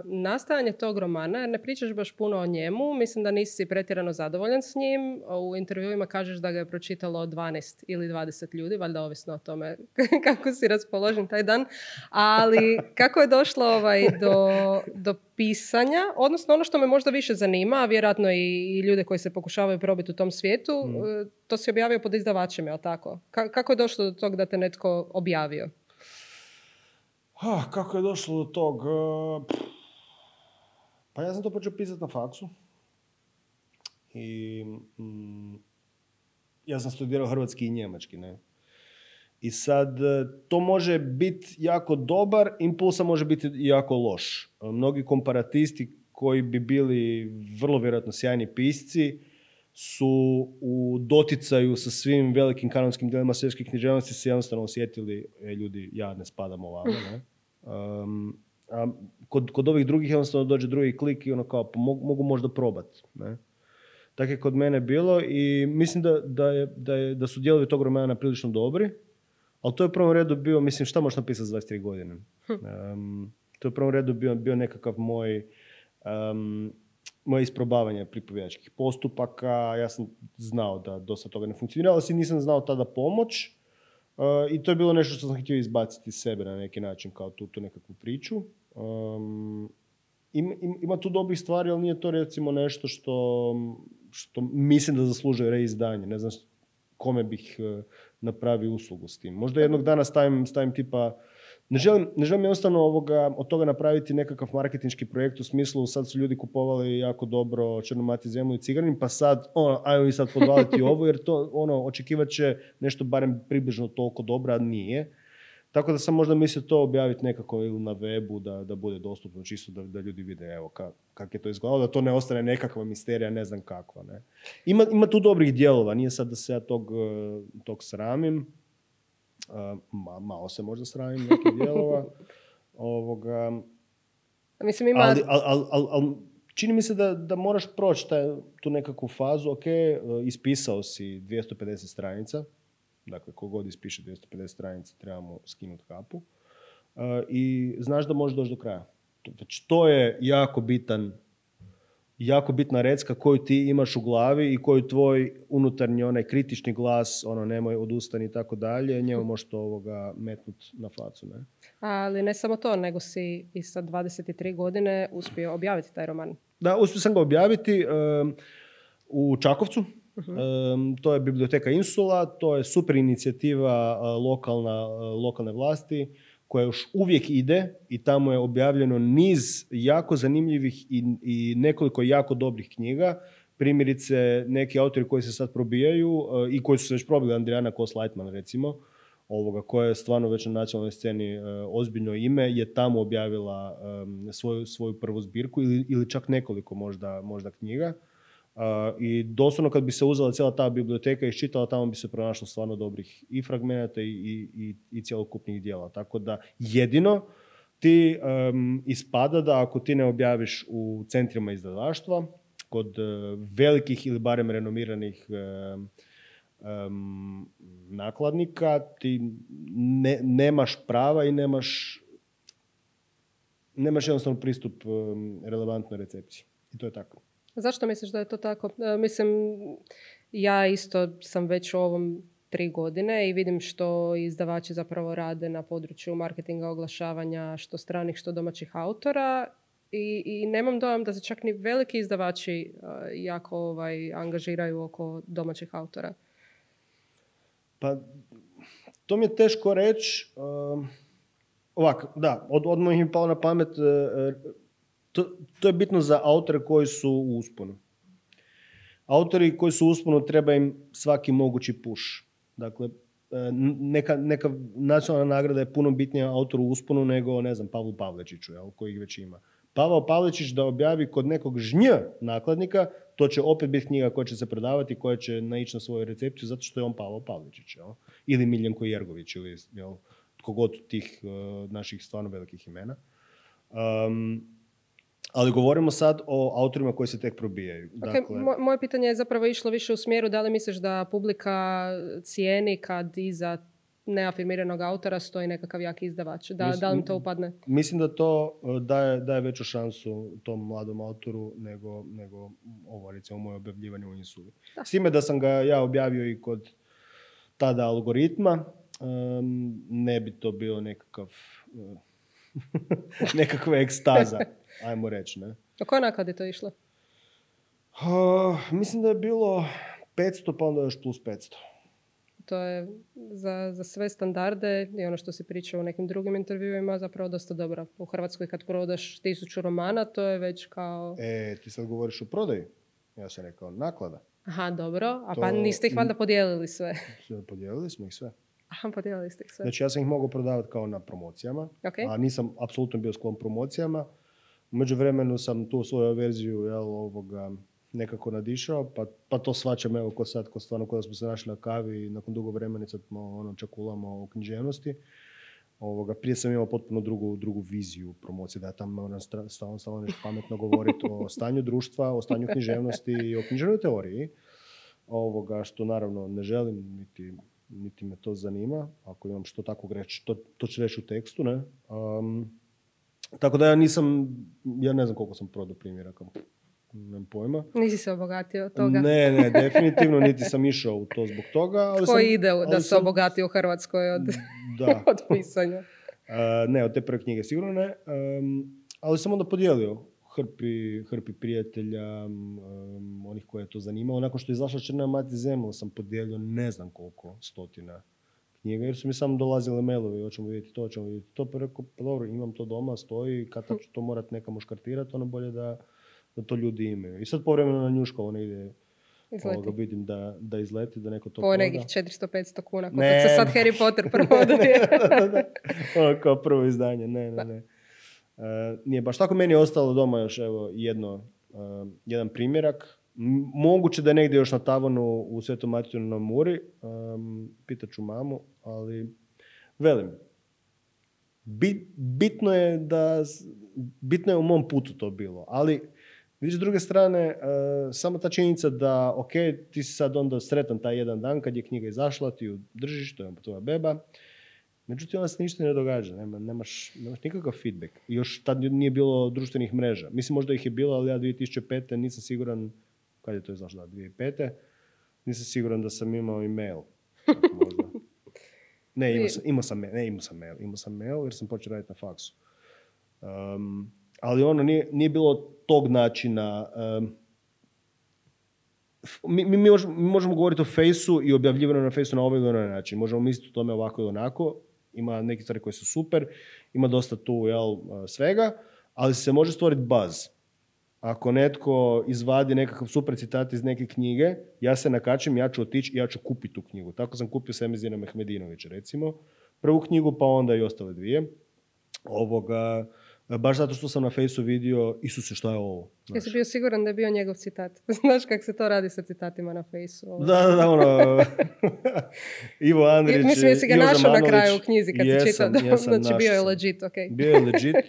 nastajanje tog romana, jer ne pričaš baš puno o njemu. Mislim da nisi pretjerano zadovoljan s njim. U intervjuima kažeš da ga je pročitalo 12 ili 20 ljudi, valjda ovisno o tome kako si raspoložen taj dan. Ali kako je došlo ovaj do, do pisanja, odnosno ono što me možda više zanima, a vjerojatno i, ljude koji se pokušavaju probiti u tom svijetu, mm. e, to si objavio pod izdavačem, je tako? kako je došlo do tog da te netko objavio? Ah, kako je došlo do tog? E, pa ja sam to počeo pisati na faksu. I mm, ja sam studirao hrvatski i njemački, ne? I sad, e, to može biti jako dobar, impulsa može biti jako loš. E, mnogi komparatisti koji bi bili vrlo vjerojatno sjajni pisci su u doticaju sa svim velikim kanonskim dijelima svjetske književnosti se jednostavno osjetili, e, ljudi, ja ne spadam ovamo, ne? a kod, kod ovih drugih jednostavno dođe drugi klik i ono kao, pa mogu, mogu možda probat, ne? Tako je kod mene bilo i mislim da, da, je, da, je, da su dijelovi tog romana prilično dobri, ali to je u prvom redu bio, mislim, šta možeš napisati za 23 godine? Um, to je u prvom redu bio, bio nekakav moj, um, moje isprobavanje pripovjedačkih postupaka. Ja sam znao da dosta toga ne funkcionira, ali si nisam znao tada pomoć. Uh, I to je bilo nešto što sam htio izbaciti iz sebe na neki način, kao tu, tu nekakvu priču. Um, ima, ima tu dobrih stvari, ali nije to recimo nešto što, što mislim da zaslužuje reizdanje. Ne znam kome bih uh, napravio uslugu s tim. Možda jednog dana stavim, stavim tipa ne želim, ne želim jednostavno ovoga, od toga napraviti nekakav marketinški projekt u smislu sad su ljudi kupovali jako dobro Černomati zemlju i cigarin, pa sad ono, ajmo vi sad podvaliti ovo jer to ono, očekivat će nešto barem približno toliko dobro, a nije. Tako da sam možda mislio to objaviti nekako ili na webu da, da bude dostupno čisto da, da ljudi vide evo kak, kak je to izgledalo, da to ne ostane nekakva misterija, ne znam kakva. Ne. Ima, ima tu dobrih dijelova, nije sad da se ja tog, tog sramim, ma, malo se možda sramim nekih dijelova. Ovoga, Mislim, ima... ali, ali, ali, ali, čini mi se da, da moraš proći tu nekakvu fazu, ok, e, ispisao si 250 stranica, dakle, kogod ispiše 250 stranica, trebamo skinuti kapu, uh, i znaš da možeš doći do kraja. Znači, to je jako bitan jako bitna recka koju ti imaš u glavi i koju tvoj unutarnji onaj kritični glas, ono nemoj odustani i tako dalje, njemu možeš to ovoga metnut na facu. Ne? Ali ne samo to, nego si i sa 23 godine uspio objaviti taj roman. Da, uspio sam ga objaviti um, u Čakovcu. Um, to je biblioteka Insula, to je super inicijativa uh, lokalna, uh, lokalne vlasti koja još uvijek ide i tamo je objavljeno niz jako zanimljivih i, i nekoliko jako dobrih knjiga. Primjerice, neki autori koji se sad probijaju e, i koji su se već probili, Andrijana Kos-Lightman recimo, ovoga, koja je stvarno već na nacionalnoj sceni e, ozbiljno ime, je tamo objavila svoju, svoju prvu zbirku ili, ili čak nekoliko možda, možda knjiga. I doslovno kad bi se uzela cijela ta biblioteka i iščitala, tamo bi se pronašlo stvarno dobrih i fragmenata i, i, i cjelokupnih dijela. Tako da jedino ti ispada da ako ti ne objaviš u centrima izdavaštva, kod uh, velikih ili barem renomiranih nakladnika, ti ne, nemaš prava i nemaš nemaš jednostavno pristup relevantnoj recepciji. I to je tako. Zašto misliš da je to tako? E, mislim, ja isto sam već u ovom tri godine i vidim što izdavači zapravo rade na području marketinga, oglašavanja, što stranih, što domaćih autora i, i nemam dojam da se čak ni veliki izdavači e, jako ovaj, angažiraju oko domaćih autora. Pa, to mi je teško reći. Uh, ovako, da, od, odmah mi je palo na pamet uh, to, to je bitno za autore koji su u usponu. Autori koji su u usponu treba im svaki mogući push. Dakle, e, neka, neka nacionalna nagrada je puno bitnija autoru u usponu nego, ne znam, Pavlu Pavlečiću, jel, kojih već ima. Pavao Pavlečić da objavi kod nekog žnj nakladnika, to će opet biti knjiga koja će se prodavati, koja će naići na svoju recepciju, zato što je on Pavao Pavlečić. Jel? Ili Miljenko Jergović, ili jel, kogod tih uh, naših stvarno velikih imena. Um, Ali govorimo sad o autorima koji se tek probijaju. Ok, Dakle, mo- moje pitanje je zapravo išlo više u smjeru da li misliš da publika cijeni kad iza neafirmiranog autora stoji nekakav jaki izdavač? Da, da li to upadne? Mislim da to e, daje, daje veću šansu tom mladom autoru nego, nego ovo recimo moje objavljivanje u Insuli. S time da sam ga ja objavio i kod tada algoritma, em, ne bi to bio nekakav e, nekakva ekstaza, ajmo reći. Ne? O kojoj nakladi je to išlo? Uh, mislim da je bilo 500 pa onda još plus 500. To je za, za sve standarde i ono što si pričao u nekim drugim intervjuima zapravo dosta dobro. U Hrvatskoj kad prodaš tisuću romana, to je već kao... E, ti sad govoriš o prodaji? Ja sam rekao naklada. Aha, dobro. A To- pa niste ih valjda podijelili sve? Podijelili smo ih sve. Aha, podijelili ste ih sve. Znači ja sam ih mogao prodavati kao na promocijama, Ok. a nisam apsolutno bio sklon promocijama. U međuvremenu sam tu svoju verziju jel, ovoga, nekako nadišao, pa, pa to svačam evo ko sad, ko stvarno ko da smo se našli na kavi i nakon dugo vremena sad smo ono, čakulamo o književnosti. Ovoga, prije sam imao potpuno drugu, drugu viziju promocije, da ja tamo ono, stalno, stalno nešto pametno govoriti o stanju društva, o stanju književnosti i o književnoj teoriji. Ovoga, što naravno ne želim, niti, niti me to zanima. Ako imam što takvog reći, to, to ću reći u tekstu, ne? Um, tako da ja nisam, ja ne znam koliko sam prodao primjeraka. Nemam pojma. Nisi se obogatio od toga. Ne, ne, definitivno niti sam išao u to zbog toga. Ali Ko sam, ide u- da ali se sam- obogati u Hrvatskoj od, Da. od pisanja? Uh, ne, od te prve knjige sigurno ne. Um, ali sam onda podijelio hrpi, hrpi prijatelja, um, onih koje je to zanimalo. Nakon što je izašla Črna mati zemlja sam podijelio ne znam koliko stotina knjiga, jer su mi samo dolazile mailovi, hoćemo vidjeti to, hoćemo vidjeti to, pa rekao, pa dobro, imam to doma, stoji, kad tad ću to morat nekam škartirati, ono bolje da, da to ljudi imaju. I sad povremeno na njuška ono ide, ovoga, vidim da, da izleti, da neko to Po nekih 400-500 kuna, koliko Ne, se sad. Harry Potter prodaje. da, da. Ono kao prvo izdanje, ne, ne, ne. E, nije baš tako. Meni je ostalo doma još evo jedno, e, jedan primjerak. Moguće da je negdje još na tavanu u Svetom Matiju na Muri. Um, pitat ću mamu, ali velim. Bit, bitno je da, bitno je u mom putu to bilo, ali vidiš s druge strane, e, samo ta činjenica da, ok, ti si sad onda sretan taj jedan dan kad je knjiga izašla, ti ju držiš, to je tvoja beba, međutim onda se ništa ne događa, nema, nemaš, nemaš nikakav feedback. Još tad nije bilo društvenih mreža. Mislim možda ih je bilo, ali ja 2005. nisam siguran, kad je to izašlo, da, 2005. Nisam siguran da sam imao i mail. Možda. Ne, imao sam, imao sam, mail, ne, imao sam mail, imao sam mail jer sam počeo raditi na faksu. Um, ali ono nije, nije bilo tog načina. um, f- mi, mi, mi možemo, mi možemo govoriti o fejsu i objavljivanju na fejsu na ovaj ili onaj način. Možemo misliti o tome ovako ili onako. Ima neke stvari koje su super, ima dosta tu jel, uh, svega, ali se može stvoriti buzz. Ako netko izvadi nekakav super citat iz neke knjige, ja se nakačem, ja ću otići i ja ću kupiti tu knjigu. Tako sam kupio Semezina Mehmedinovića, recimo. Prvu knjigu, pa onda i ostale dvije. Ovoga, baš zato što sam na fejsu vidio, Isuse, šta je ovo? Znaš. Jesi bio siguran da je bio njegov citat? Znaš kako se to radi sa citatima na fejsu? Ovo. Da, da, da, ono, Ivo Andrić, Mislim, jesi ga našao na kraju u knjizi kad si čitao. Jesam, Da, jesam, znači bio je sam. legit, ok. Bio je legit.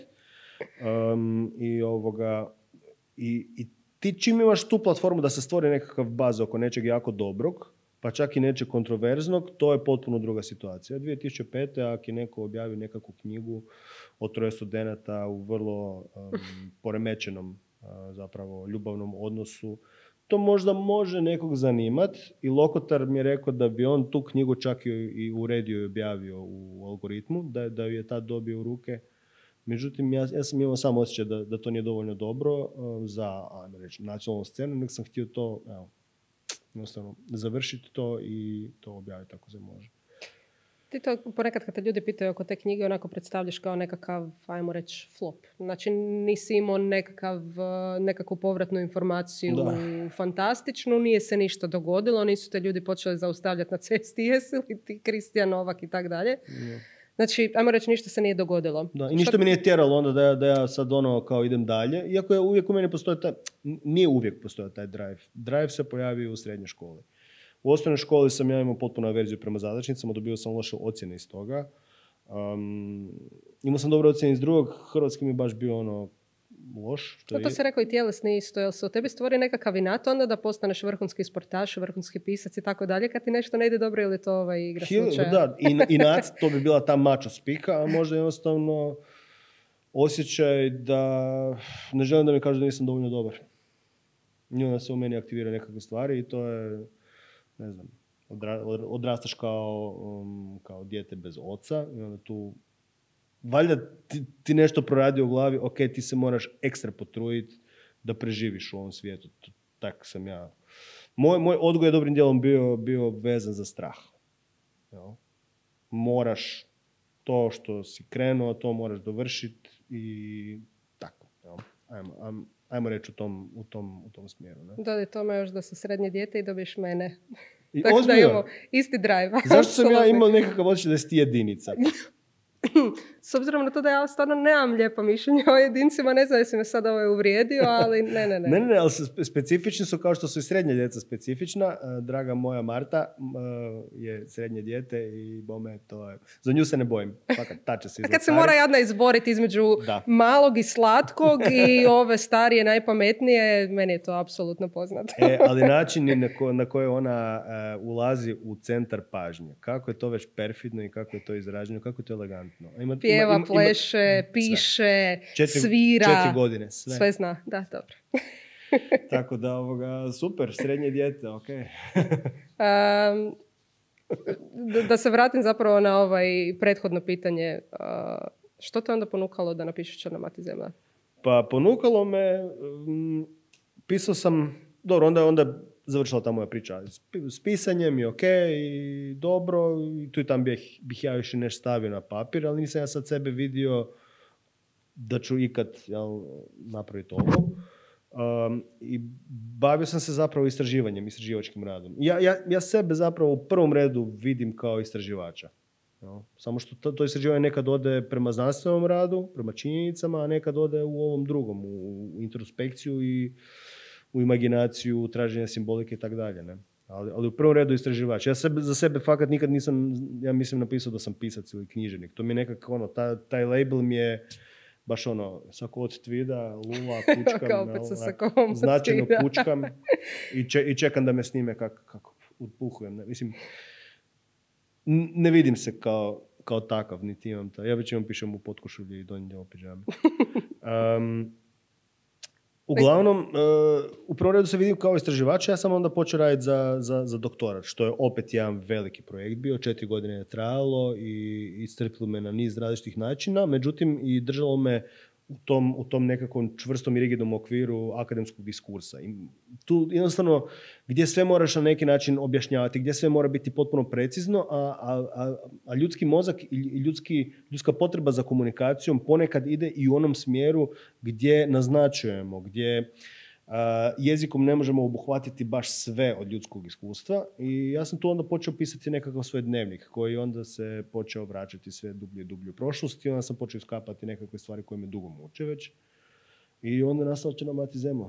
Um, I ovoga, i, i ti čim imaš tu platformu da se stvori nekakav baz oko nečeg jako dobrog, pa čak i nečeg kontroverznog, to je potpuno druga situacija. 2005. ako je neko objavio nekakvu knjigu o troje studenata u vrlo um, poremećenom uh, zapravo ljubavnom odnosu, to možda može nekog zanimat i Lokotar mi je rekao da bi on tu knjigu čak i, i uredio i objavio u algoritmu, da, da ju je tad dobio u ruke. Međutim, ja, ja sam imao sam osjećaj da, da to nije dovoljno dobro uh, za, ajmo reći, nacionalnu scenu, nego sam htio to, evo, jednostavno, završiti to i to objaviti ako se može. Ti to ponekad kad te ljudi pitaju oko te knjige onako predstavljaš kao nekakav, ajmo reći, flop. Znači nisi imao nekakav, eh, nekakvu povratnu informaciju Da. fantastičnu, nije se ništa dogodilo, nisu te ljudi počeli zaustavljati na cesti, jesi li ti Kristijan Novak i tak dalje. Znači, ajmo reći, ništa se nije dogodilo. Da, i Što- ništa mi nije tjeralo onda da ja, da ja sad ono kao idem dalje, iako je uvijek u meni postoji taj, nije uvijek postojao taj drive. Drive se pojavio u srednjoj školi. U osnovnoj školi sam ja imao potpuno averziju prema zadačnicama, dobio sam loše ocjene iz toga. Um, imao sam dobre ocjene iz drugog, hrvatski mi je baš bio ono loš. Što To, je- to se rekao i tjelesni isto, jel se u tebi stvori nekakav inat onda da postaneš vrhunski sportaš, vrhunski pisac i tako dalje, kad ti nešto ne ide dobro ili to ovaj igra Hil-? Da, in, inat, to bi bila ta mačo spika, a možda jednostavno osjećaj da ne želim da mi kažu da nisam dovoljno dobar. I onda se u meni aktivira nekakve stvari i to je, ne znam, odra- od- odrastaš kao, um, kao dijete bez oca i onda tu valjda ti, ti nešto proradi u glavi, ok, ti se moraš ekstra potruditi da preživiš u ovom svijetu. Tak sam ja. Moj, moj odgoj je dobrim dijelom bio, bio vezan za strah. Jel? Moraš to što si krenuo, to moraš dovršiti i tako. Jel? Ajmo, ajmo, ajmo reći u tom, u tom, u tom smjeru. Ne? Dodaj tome još da si srednje dijete i dobiješ mene. I Tako da imamo isti drive. zašto sam ja imao nekakav osjećaj da si ti jedinica? S obzirom na to da ja stvarno nemam lijepo mišljenje o jedincima, ne znam jesi me sad ovaj uvrijedio, ali ne, ne, ne. Ne, ne, ali specifični su kao što su i srednje djeca specifična. E, Draga moja Marta e, je srednje dijete i bome to je... Za nju se ne bojim. Fakat, ta će se kad se mora jadna izboriti između Da. malog i slatkog i ove starije, najpametnije, meni je to apsolutno poznato. E, ali načini na, ko, na koje ona e, ulazi u centar pažnje. Kako je to već perfidno i kako je to izraženo, kako je to elegantno. Ima, ima- Pjeva, ima- ima- pleše, piše, Četiri- svira. Četiri godine, sve. Sve zna, da, dobro. Tako da, ovoga, super, srednje dijete, ok. Um, da, da se vratim zapravo na ovaj prethodno pitanje. uh, što te onda ponukalo da napišeš Črna mati zemlja? Pa ponukalo me, mm, pisao sam, dobro, onda onda završila ta moja priča s, pi- s pisanjem i ok, i dobro, i tu i tam bih, bih ja još nešto stavio na papir, ali nisam ja sad sebe vidio da ću ikad jel, napraviti ovo. Um, I bavio sam se zapravo istraživanjem, istraživačkim radom. Ja, ja, ja sebe zapravo u prvom redu vidim kao istraživača. jel. Samo što to, to istraživanje nekad ode prema znanstvenom radu, prema činjenicama, a nekad ode u ovom drugom, u, u introspekciju i u imaginaciju, traženje simbolike i tako dalje. Ne? Ali, ali u prvom redu istraživač. Ja sebe, za sebe fakat nikad nisam, ja mislim, napisao da sam pisac ili književnik. To mi je nekako ono, ta, taj label mi je baš ono, sako od tvida, lula, pučkam, Kao opet sakom od značajno pučkam i, če- i čekam da me snime kako kako upuhujem. Ne? Mislim, ne vidim se kao, kao takav, niti imam to. Ja već imam pišem u potkošulji i donji djelo pidžame. Um, uglavnom, uh, u prvom redu se vidim kao istraživač, ja sam onda počeo raditi za, za, za doktorat, što je opet jedan veliki projekt bio, četiri godine je trajalo i iscrpilo me na niz različitih načina, međutim i držalo me u tom, u tom nekakvom čvrstom i rigidnom okviru akademskog diskursa. I tu jednostavno gdje sve moraš na neki način objašnjavati, gdje sve mora biti potpuno precizno, a, a, a, a ljudski mozak i ljudski, ljudska potreba za komunikacijom ponekad ide i u onom smjeru gdje naznačujemo, gdje jezikom ne možemo obuhvatiti baš sve od ljudskog iskustva i ja sam tu onda počeo pisati nekakav svoj dnevnik koji onda se počeo vraćati sve dublje i dublje u prošlost i onda sam počeo iskapati nekakve stvari koje me dugo muče već i onda je nastala Črna mati zemlja.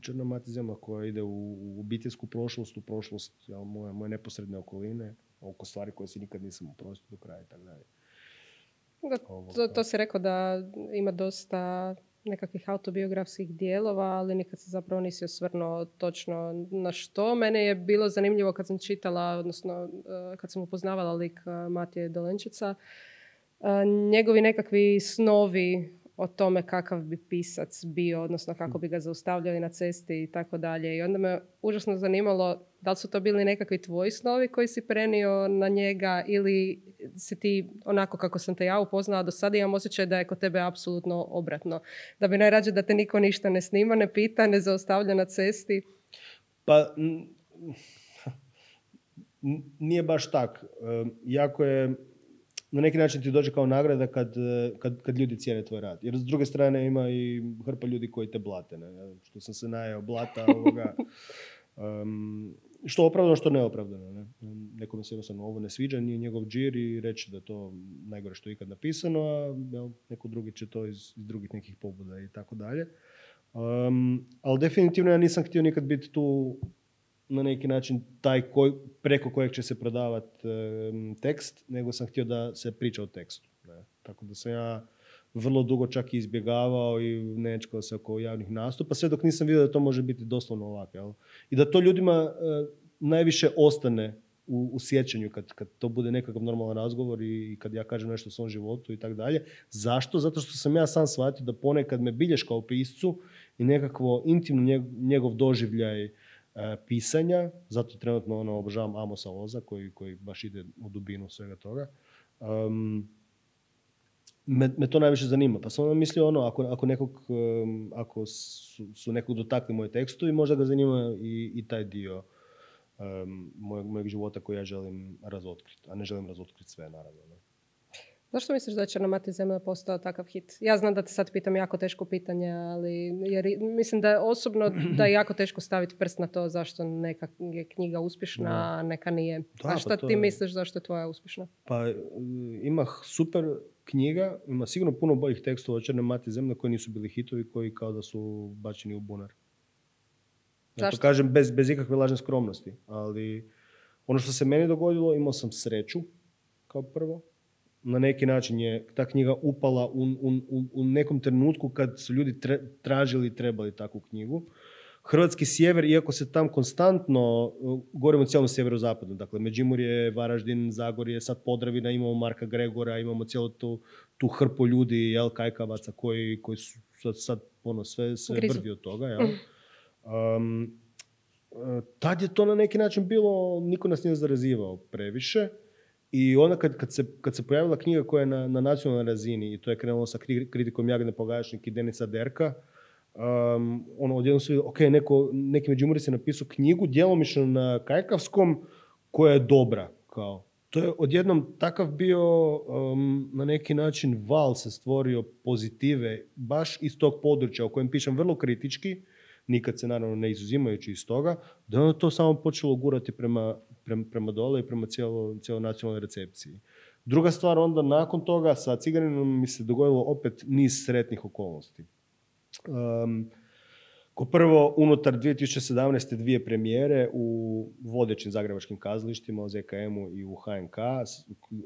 Črna mati zemlja koja ide u, obiteljsku prošlost, u prošlost jel, moje, moje neposredne okoline, oko stvari koje si nikad nisam oprostio do kraja i tako dalje. To, to si rekao da ima dosta nekakvih autobiografskih dijelova, ali nikad se zapravo nisi osvrnuo točno na što. Mene je bilo zanimljivo kad sam čitala, odnosno eh, kad sam upoznavala lik eh, Matije Dolenčica, eh, njegovi nekakvi snovi o tome kakav bi pisac bio, odnosno kako bi ga zaustavljali na cesti i tako dalje. I onda me užasno zanimalo da li su to bili nekakvi tvoji snovi koji si prenio na njega ili si ti onako kako sam te ja upoznala do sada imam osjećaj da je kod tebe apsolutno obratno. Da bi najrađe da te niko ništa ne snima, ne pita, ne zaustavlja na cesti. Pa, n- nije baš tak. Jako je, na neki način ti dođe kao nagrada kad, e, kad, kad ljudi cijene tvoj rad. Jer s druge strane ima i hrpa ljudi koji te blate. Ne? Što sam se najeo blata ovoga. em, što opravdano, što neopravdano. Ne? Nekome se jednostavno ovo ne sviđa, nije njegov džir i reći da je to najgore što je ikad napisano, a jel, neko drugi će to iz, iz drugih nekih pobuda i tako dalje. Um, ali definitivno ja nisam htio nikad biti tu na neki način taj koj, preko kojeg će se prodavati tekst, nego sam htio da se priča o tekstu. Ne? Tako da sam ja vrlo dugo čak i izbjegavao i nečkao se oko javnih nastupa, sve dok nisam vidio da to može biti doslovno ovako. Jel? I da to ljudima e, najviše ostane u, u sjećanju kad, kad to bude nekakav normalan razgovor i, i kad ja kažem nešto o svom životu i tako dalje. Zašto? Zato što sam ja sam shvatio da ponekad me bilješka u piscu i nekakvo intimno njeg- njegov doživljaj e, pisanja, zato trenutno ono, obožavam Amosa Oza koji, koji baš ide u dubinu svega toga. Um, me, me to najviše zanima. Pa sam onda mislio ono, ako, ako, nekog, um, ako su, su nekog dotakli moji tekstovi, možda ga zanima i, i taj dio um, mojeg, mojeg života koji ja želim razotkriti. A ne želim razotkriti sve, naravno. Zašto misliš da je Črna mati zemlja postao takav hit? Ja znam da te sad pitam jako teško pitanje, ali jer mislim da je osobno da je jako teško staviti prst na to zašto neka je knjiga uspješna, a neka nije. Da, a pa šta to ti je- misliš zašto je tvoja uspješna? Pa e, ima super knjiga, ima sigurno puno boljih tekstova od Črne mati zemlje koji nisu bili hitovi, koji kao da su bačeni u bunar. Ja to kažem bez, bez ikakve lažne skromnosti, ali ono što se meni dogodilo, imao sam sreću kao prvo. Na neki način je ta knjiga upala u, u, u- u nekom trenutku kad su ljudi tre- tražili i trebali takvu knjigu. Hrvatski sjever, iako se tam konstantno, uh, govorimo o cijelom sjeverozapadu, dakle Međimurje, Varaždin, Zagorje, sad Podravina, imamo Marka Gregora, imamo cijelu tu, tu hrpu ljudi, jel, kajkavaca koji, koji su sad, sad ono, sve, sve brdi od toga, jel. Um, e, tad je to na neki način bilo, niko nas nije zarazivao previše. I onda kad, kad, se, kad se pojavila knjiga koja je na, na nacionalnoj razini i to je krenulo sa kri- kritikom Jagne Pogačnik i Denica Derka, um, ono odjednom se vidio, ok, neko, neki Međimurac je napisao knjigu djelomično na kajkavskom koja je dobra. Kao. To je odjednom takav bio um, na neki način val se stvorio pozitive baš iz tog područja o kojem pišem vrlo kritički, nikad se naravno ne izuzimajući iz toga, da je ono to samo počelo gurati prema, prema, prema dole i prema cijelo, cijeloj nacionalnoj recepciji. Druga stvar, onda nakon toga sa Ciganinom mi se dogodilo opet niz sretnih okolnosti. Um, ko prvo, unutar 2017. dvije premijere u vodećim zagrebačkim kazalištima, u ZKM-u i u HNK.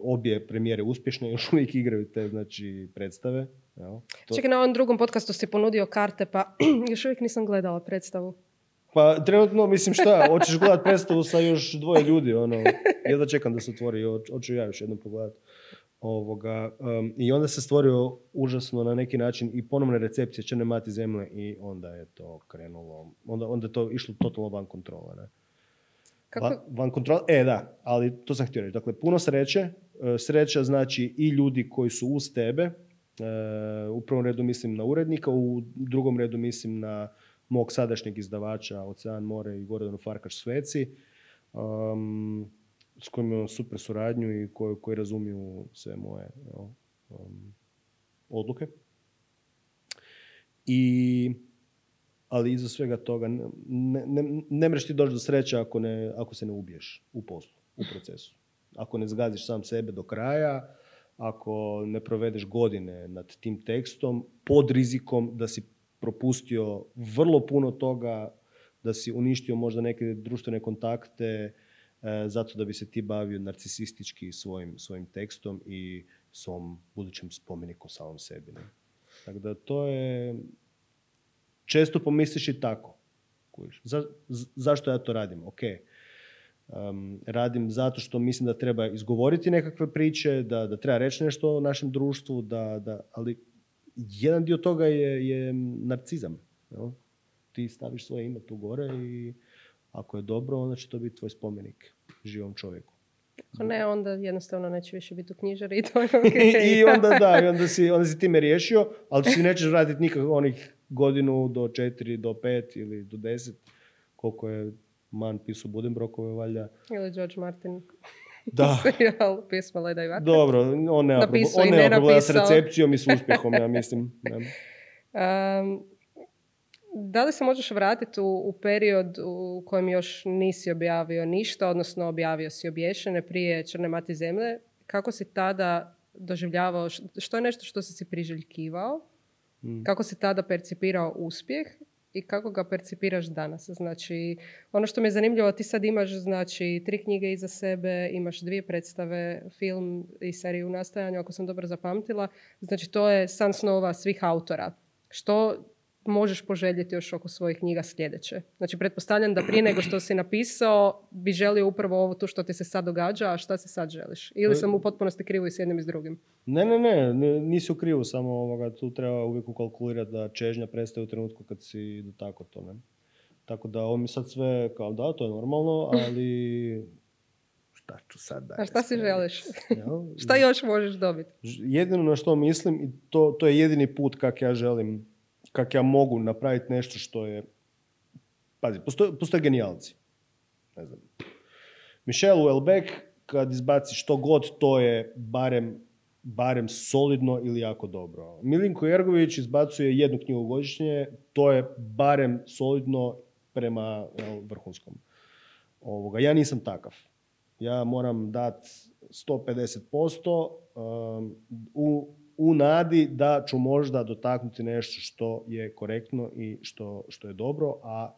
Obje premijere uspješne, još uvijek igraju te znači, predstave. Jel? To- Čekaj, na ovom drugom podcastu si ponudio karte, pa još uvijek nisam gledala predstavu. Pa trenutno, mislim šta, hoćeš gledat predstavu sa još dvoje ljudi, ono, jedva čekam da se otvori, hoć- hoću ja još jednom pogledat. Ovoga, um, I onda se stvorio užasno na neki način i ponovne recepcije Črne mati zemlje i onda je to krenulo, onda, onda je to išlo totalno van kontrole. Ne? Kako, Van, van kontrole, e da, ali to sam htio reći. Dakle, puno sreće. E, Sreća znači i ljudi koji su uz tebe. E, U prvom redu mislim na urednika, u drugom redu mislim na mog sadašnjeg izdavača Ocean, More i Gordonu Farkaš Sveci, um, s kojim imam super suradnju i koji, koji razumiju sve moje jel, um, odluke. I ali iza svega toga ne, ne, ne, mreš ti doći do sreće ako, ne, ako se ne ubiješ u poslu, u procesu. Ako ne zgaziš sam sebe do kraja, ako ne provedeš godine nad tim tekstom pod rizikom da si propustio vrlo puno toga, da si uništio možda neke društvene kontakte e, zato da bi se ti bavio narcisistički svojim, svojim tekstom i svom budućem spomeniku samom sebi. Ne? Tako da to je često pomisliš i tako. Za, zašto ja to radim? Ok. Um, radim zato što mislim da treba izgovoriti nekakve priče, da, da treba reći nešto o našem društvu, da, da, ali jedan dio toga je, je narcizam. jel? Ti staviš svoje ime tu gore i ako je dobro, onda će to biti tvoj spomenik živom čovjeku. ako ne, onda jednostavno neće više biti u knjižari i to je okej. I onda da, i onda si, onda si time riješio, ali ti nećeš raditi nikak onih godinu do četiri, do pet ili do deset, koliko je man pisao Budenbrokove valjda. Ili George Martin. Da, pisma Leda i vatra. dobro, on nema, Napisao on nema problema s recepcijom i s uspjehom, ja mislim. Um, da li se možeš vratiti u, u period u kojem još nisi objavio ništa, odnosno objavio si obješene prije Črne mati zemlje? Kako si tada doživljavao, što je nešto što si si priželjkivao? Mm. Kako si tada percipirao uspjeh i kako ga percipiraš danas? Znači, ono što mi je zanimljivo, ti sad imaš znači, tri knjige iza sebe, imaš dvije predstave, film i seriju u nastajanju, ako sam dobro zapamtila. Znači, to je san snova svih autora. Što možeš poželjeti još oko svojih knjiga sljedeće? Znači, pretpostavljam da prije nego što si napisao bi želio upravo ovo tu što ti se sad događa, a šta se sad želiš? Ili sam u potpunosti krivo i s jednim i s drugim? Ne, ne, ne, nisi u krivu, samo ovoga, tu treba uvijek ukalkulirati da čežnja prestaje u trenutku kad si do tako to, ne? Tako da ovo mi sad sve kao da, to je normalno, ali šta ću sad da... A šta si želiš? šta još možeš dobiti? Jedino na što mislim, i to, to je jedini put kak ja želim kak ja mogu napraviti nešto što je... Pazi, postoje, postoje genijalci. Ne znam. Michel Houellebecq, kad izbaci što god, to je barem, barem solidno ili jako dobro. Milinko Jergović izbacuje jednu knjigu godišnje, to je barem solidno prema jel, vrhunskom. Ovoga. Ja nisam takav. Ja moram dati 150% um, u u nadi da ću možda dotaknuti nešto što je korektno i što, što je dobro, a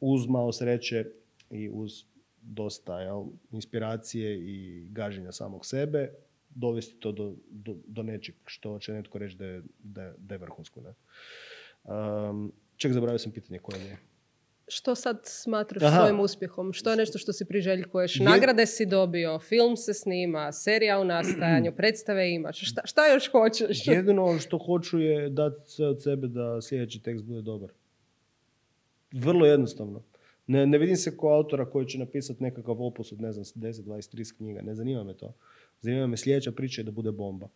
uz malo sreće i uz dosta jel, inspiracije i gaženja samog sebe, dovesti to do, do, do nečeg što će netko reći da je, da, da je vrhunsko. Ne? Um, ček, zaboravio sam pitanje koje je što sad smatraš Aha. svojim uspjehom? Što je nešto što si priželjkuješ? Nagrade si dobio, film se snima, serija u nastajanju, predstave imaš. Šta, šta još hoćeš? Jedino što hoću je dati sve od sebe da sljedeći tekst bude dobar. Vrlo jednostavno. Ne, ne vidim se kao autora koji će napisati nekakav opus od, ne znam, 10, 20, 30 knjiga. Ne zanima me to. Zanima me sljedeća priča da bude bomba.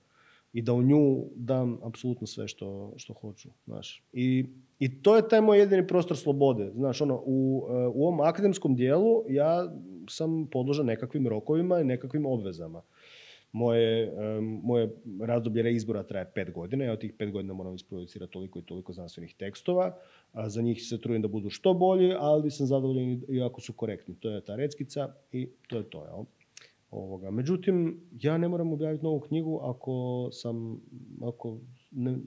I da u nju dam apsolutno sve što, što hoću. Znaš. I i to je taj moj jedini prostor slobode. Znaš, ono, u, u ovom akademskom dijelu ja sam podložan nekakvim rokovima i nekakvim obvezama. Moje, moje razdoblje reizbora traje pet godina. Ja od tih pet godina moram isproducirati toliko i toliko znanstvenih tekstova. A za njih se trudim da budu što bolji, ali sam zadovoljan i ako su korektni. To je ta reckica i to je to. Jel? Ovoga. Međutim, ja ne moram objaviti novu knjigu ako sam, ako ne,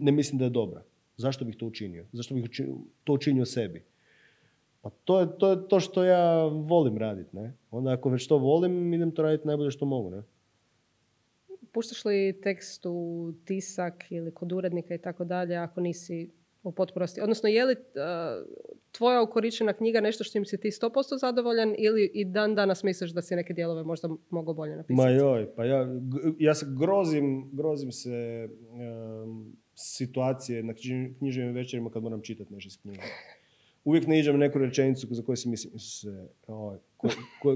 ne mislim da je dobra. Zašto bih to učinio? Zašto bih to učinio sebi? Pa to je, to je to što ja volim raditi, ne? Onda ako već to volim, idem to raditi najbolje što mogu, ne? Puštaš li tekst u tisak ili kod urednika i tako dalje ako nisi u potpunosti? Odnosno, je li uh, tvoja ukoričena knjiga nešto što im si ti 100% zadovoljan ili i dan danas misliš da si neke dijelove možda mogao bolje napisati? Ma joj, pa ja, ja se grozim, grozim se situacije na književnim večerima kad moram čitati nešto iz knjiga. Uvijek ne iđem neku rečenicu za koju si mislim, se, ovaj,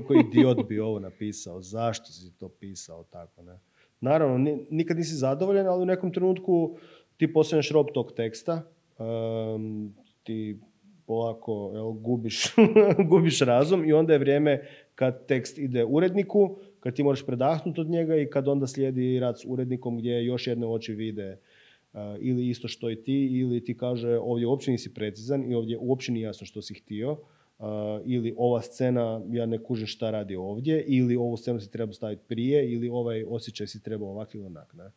koji idiot bi ovo napisao, zašto si to pisao tako, ne? Naravno, nikad nisi zadovoljan, ali u nekom trenutku ti postaneš rob tog teksta, um, ti polako jel, gubiš, gubiš razum i onda je vrijeme kad tekst ide uredniku, kad ti možeš predahnuti od njega i kad onda slijedi rad s urednikom gdje još jedne oči vide ili isto što i ti, ili ti kaže ovdje uopće nisi precizan i ovdje uopće nije jasno što si htio, ili ova scena, ja ne kužim šta radi ovdje, ili ovu scenu si treba staviti prije, ili ovaj osjećaj si treba ovak ili onak. Ne?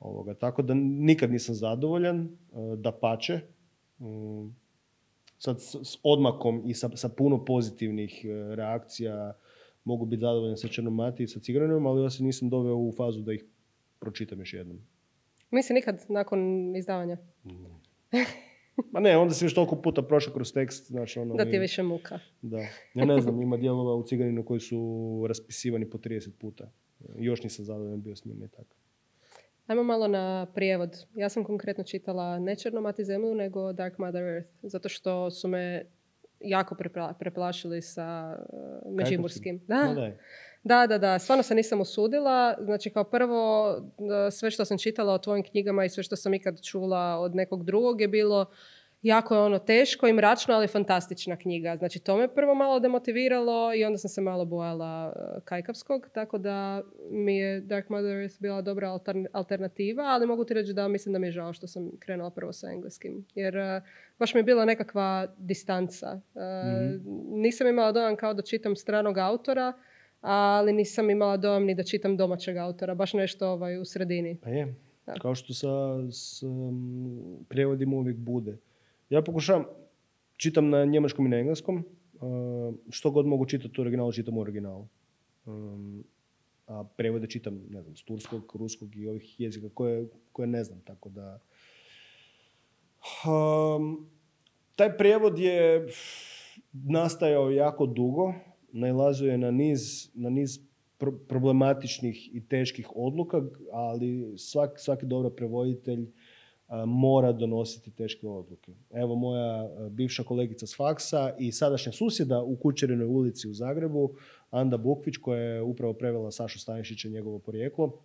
Ovoga. Tako da nikad nisam zadovoljan, da pače. Mm, sad s odmakom i sa, sa puno pozitivnih e, reakcija mogu biti zadovoljan sa Černomati i sa Cigranom, ali ja se nisam doveo u fazu da ih pročitam još jednom. Mislim nikad nakon izdavanja. Ma ne, onda si još toliko puta prošao kroz tekst. Znači ono, da ti je više muka. Da. Ja ne znam, ima dijelova u Ciganinu koji su raspisivani po 30 puta. Još nisam zadovoljan bio s njima i tako. Ajmo malo na prijevod. Ja sam konkretno čitala ne Černomati zemlju, nego Dark Mother Earth. Zato što su me jako preplašili sa uh, Međimurskim. Da. Da, da, da. Stvarno se nisam osudila. Znači, kao prvo, sve što sam čitala o tvojim knjigama i sve što sam ikad čula od nekog drugog je bilo jako je ono teško i mračno, ali fantastična knjiga. Znači, to me prvo malo demotiviralo i onda sam se malo bojala e, Kajkavskog, tako da mi je Dark Mother Earth bila dobra alternativa, ali mogu ti reći da mislim da mi je žao što sam krenula prvo sa engleskim. Jer e, baš mi je bila nekakva distanca. mm Nisam imala dojam kao da čitam stranog autora, ali nisam imala dojam ni da čitam domaćeg autora, baš nešto ovaj, u sredini. Pa je, kao što sa, s um, prijevodima uvijek bude. Ja pokušavam, čitam na njemačkom i na engleskom. Što god mogu čitati u originalu, čitam u originalu. Um, a prevode čitam, ne znam, s turskog, ruskog i ovih jezika koje, koje ne znam, tako da... Um, taj prijevod je nastajao jako dugo, nailazio je na niz, na niz problematičnih i teških odluka, ali svaki, svaki dobar prevoditelj mora donositi teške odluke. Evo moja bivša kolegica s faksa i sadašnja susjeda u Kućerinoj ulici u Zagrebu, Anda Bukvić, koja je upravo prevela Sašu Stanišića njegovo porijeklo,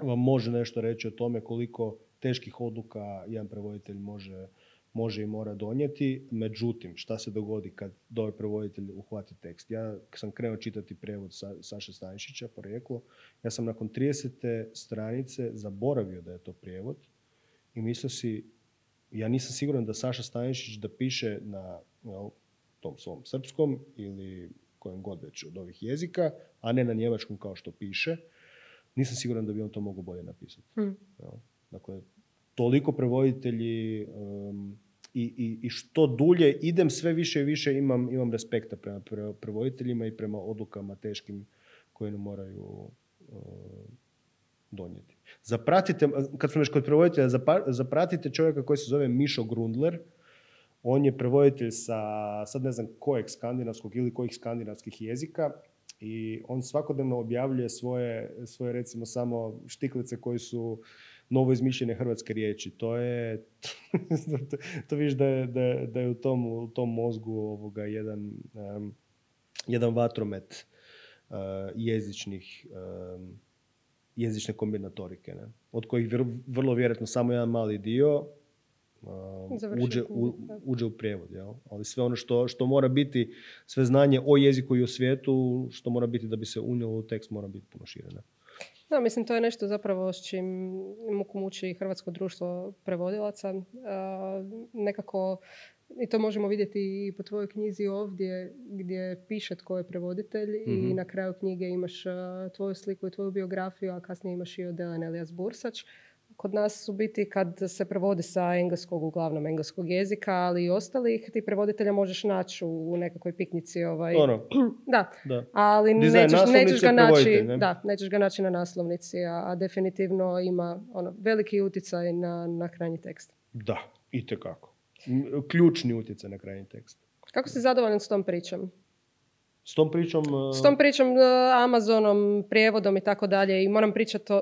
vam može nešto reći o tome koliko teških odluka jedan prevoditelj može, može i mora donijeti. Međutim, šta se dogodi kad dobar prevoditelj uhvati tekst? Ja sam krenuo čitati prijevod Sa, Saše Stanišića, porijeklo. Ja sam nakon 30. stranice zaboravio da je to prijevod i mislio si, ja nisam siguran da Saša Stanišić da piše na jel, tom svom srpskom ili kojem god već od ovih jezika, a ne na njemačkom kao što piše, nisam siguran da bi on to mogao bolje napisati. Hmm. Dakle, toliko prevoditelji um, i, i, i, što dulje idem, sve više i više imam, imam respekta prema prevoditeljima i prema odlukama teškim koje ne moraju uh, donijeti. Zapratite, kad smo već kod prevoditelja, zapratite čovjeka koji se zove Mišo Grundler. On je prevoditelj sa, sad ne znam kojeg skandinavskog ili kojih skandinavskih jezika i on svakodnevno objavljuje svoje, svoje recimo samo štiklice koji su novo izmišljene hrvatske riječi. To je, to, vidiš da je, da, da je u, tom, u tom mozgu ovoga jedan, jedan vatromet uh, jezičnih um, jezične kombinatorike, ne? od kojih vrlo vjerojatno samo jedan mali dio uh, uđe, u, uđe u prijevod. Jel? Ali sve ono što, što mora biti, sve znanje o jeziku i o svijetu, što mora biti da bi se unijelo u tekst, mora biti puno šire. Da, mislim, to je nešto zapravo s čim muku muči Hrvatsko društvo prevodilaca. Uh, nekako i to možemo vidjeti i po tvojoj knjizi ovdje gdje piše tko je prevoditelj i mhm. na kraju knjige imaš tvoju sliku i tvoju biografiju, a kasnije imaš i od Elias Bursač. Kod nas u biti kad se prevodi sa engleskog, uglavnom engleskog jezika, ali i ostalih, ti prevoditelja možeš naći u nekakvoj piknici. Ovaj. Ono. da. da, ali nećeš, nećeš, ga naći, da, nećeš ga naći na naslovnici, a, a definitivno ima ono, veliki utjecaj na, na krajnji tekst. Da, i kako ključni utjecaj na krajnji tekst. Kako si zadovoljan s tom pričom? S tom pričom... S tom pričom, uh, Amazonom, prijevodom i tako dalje. I moram pričati,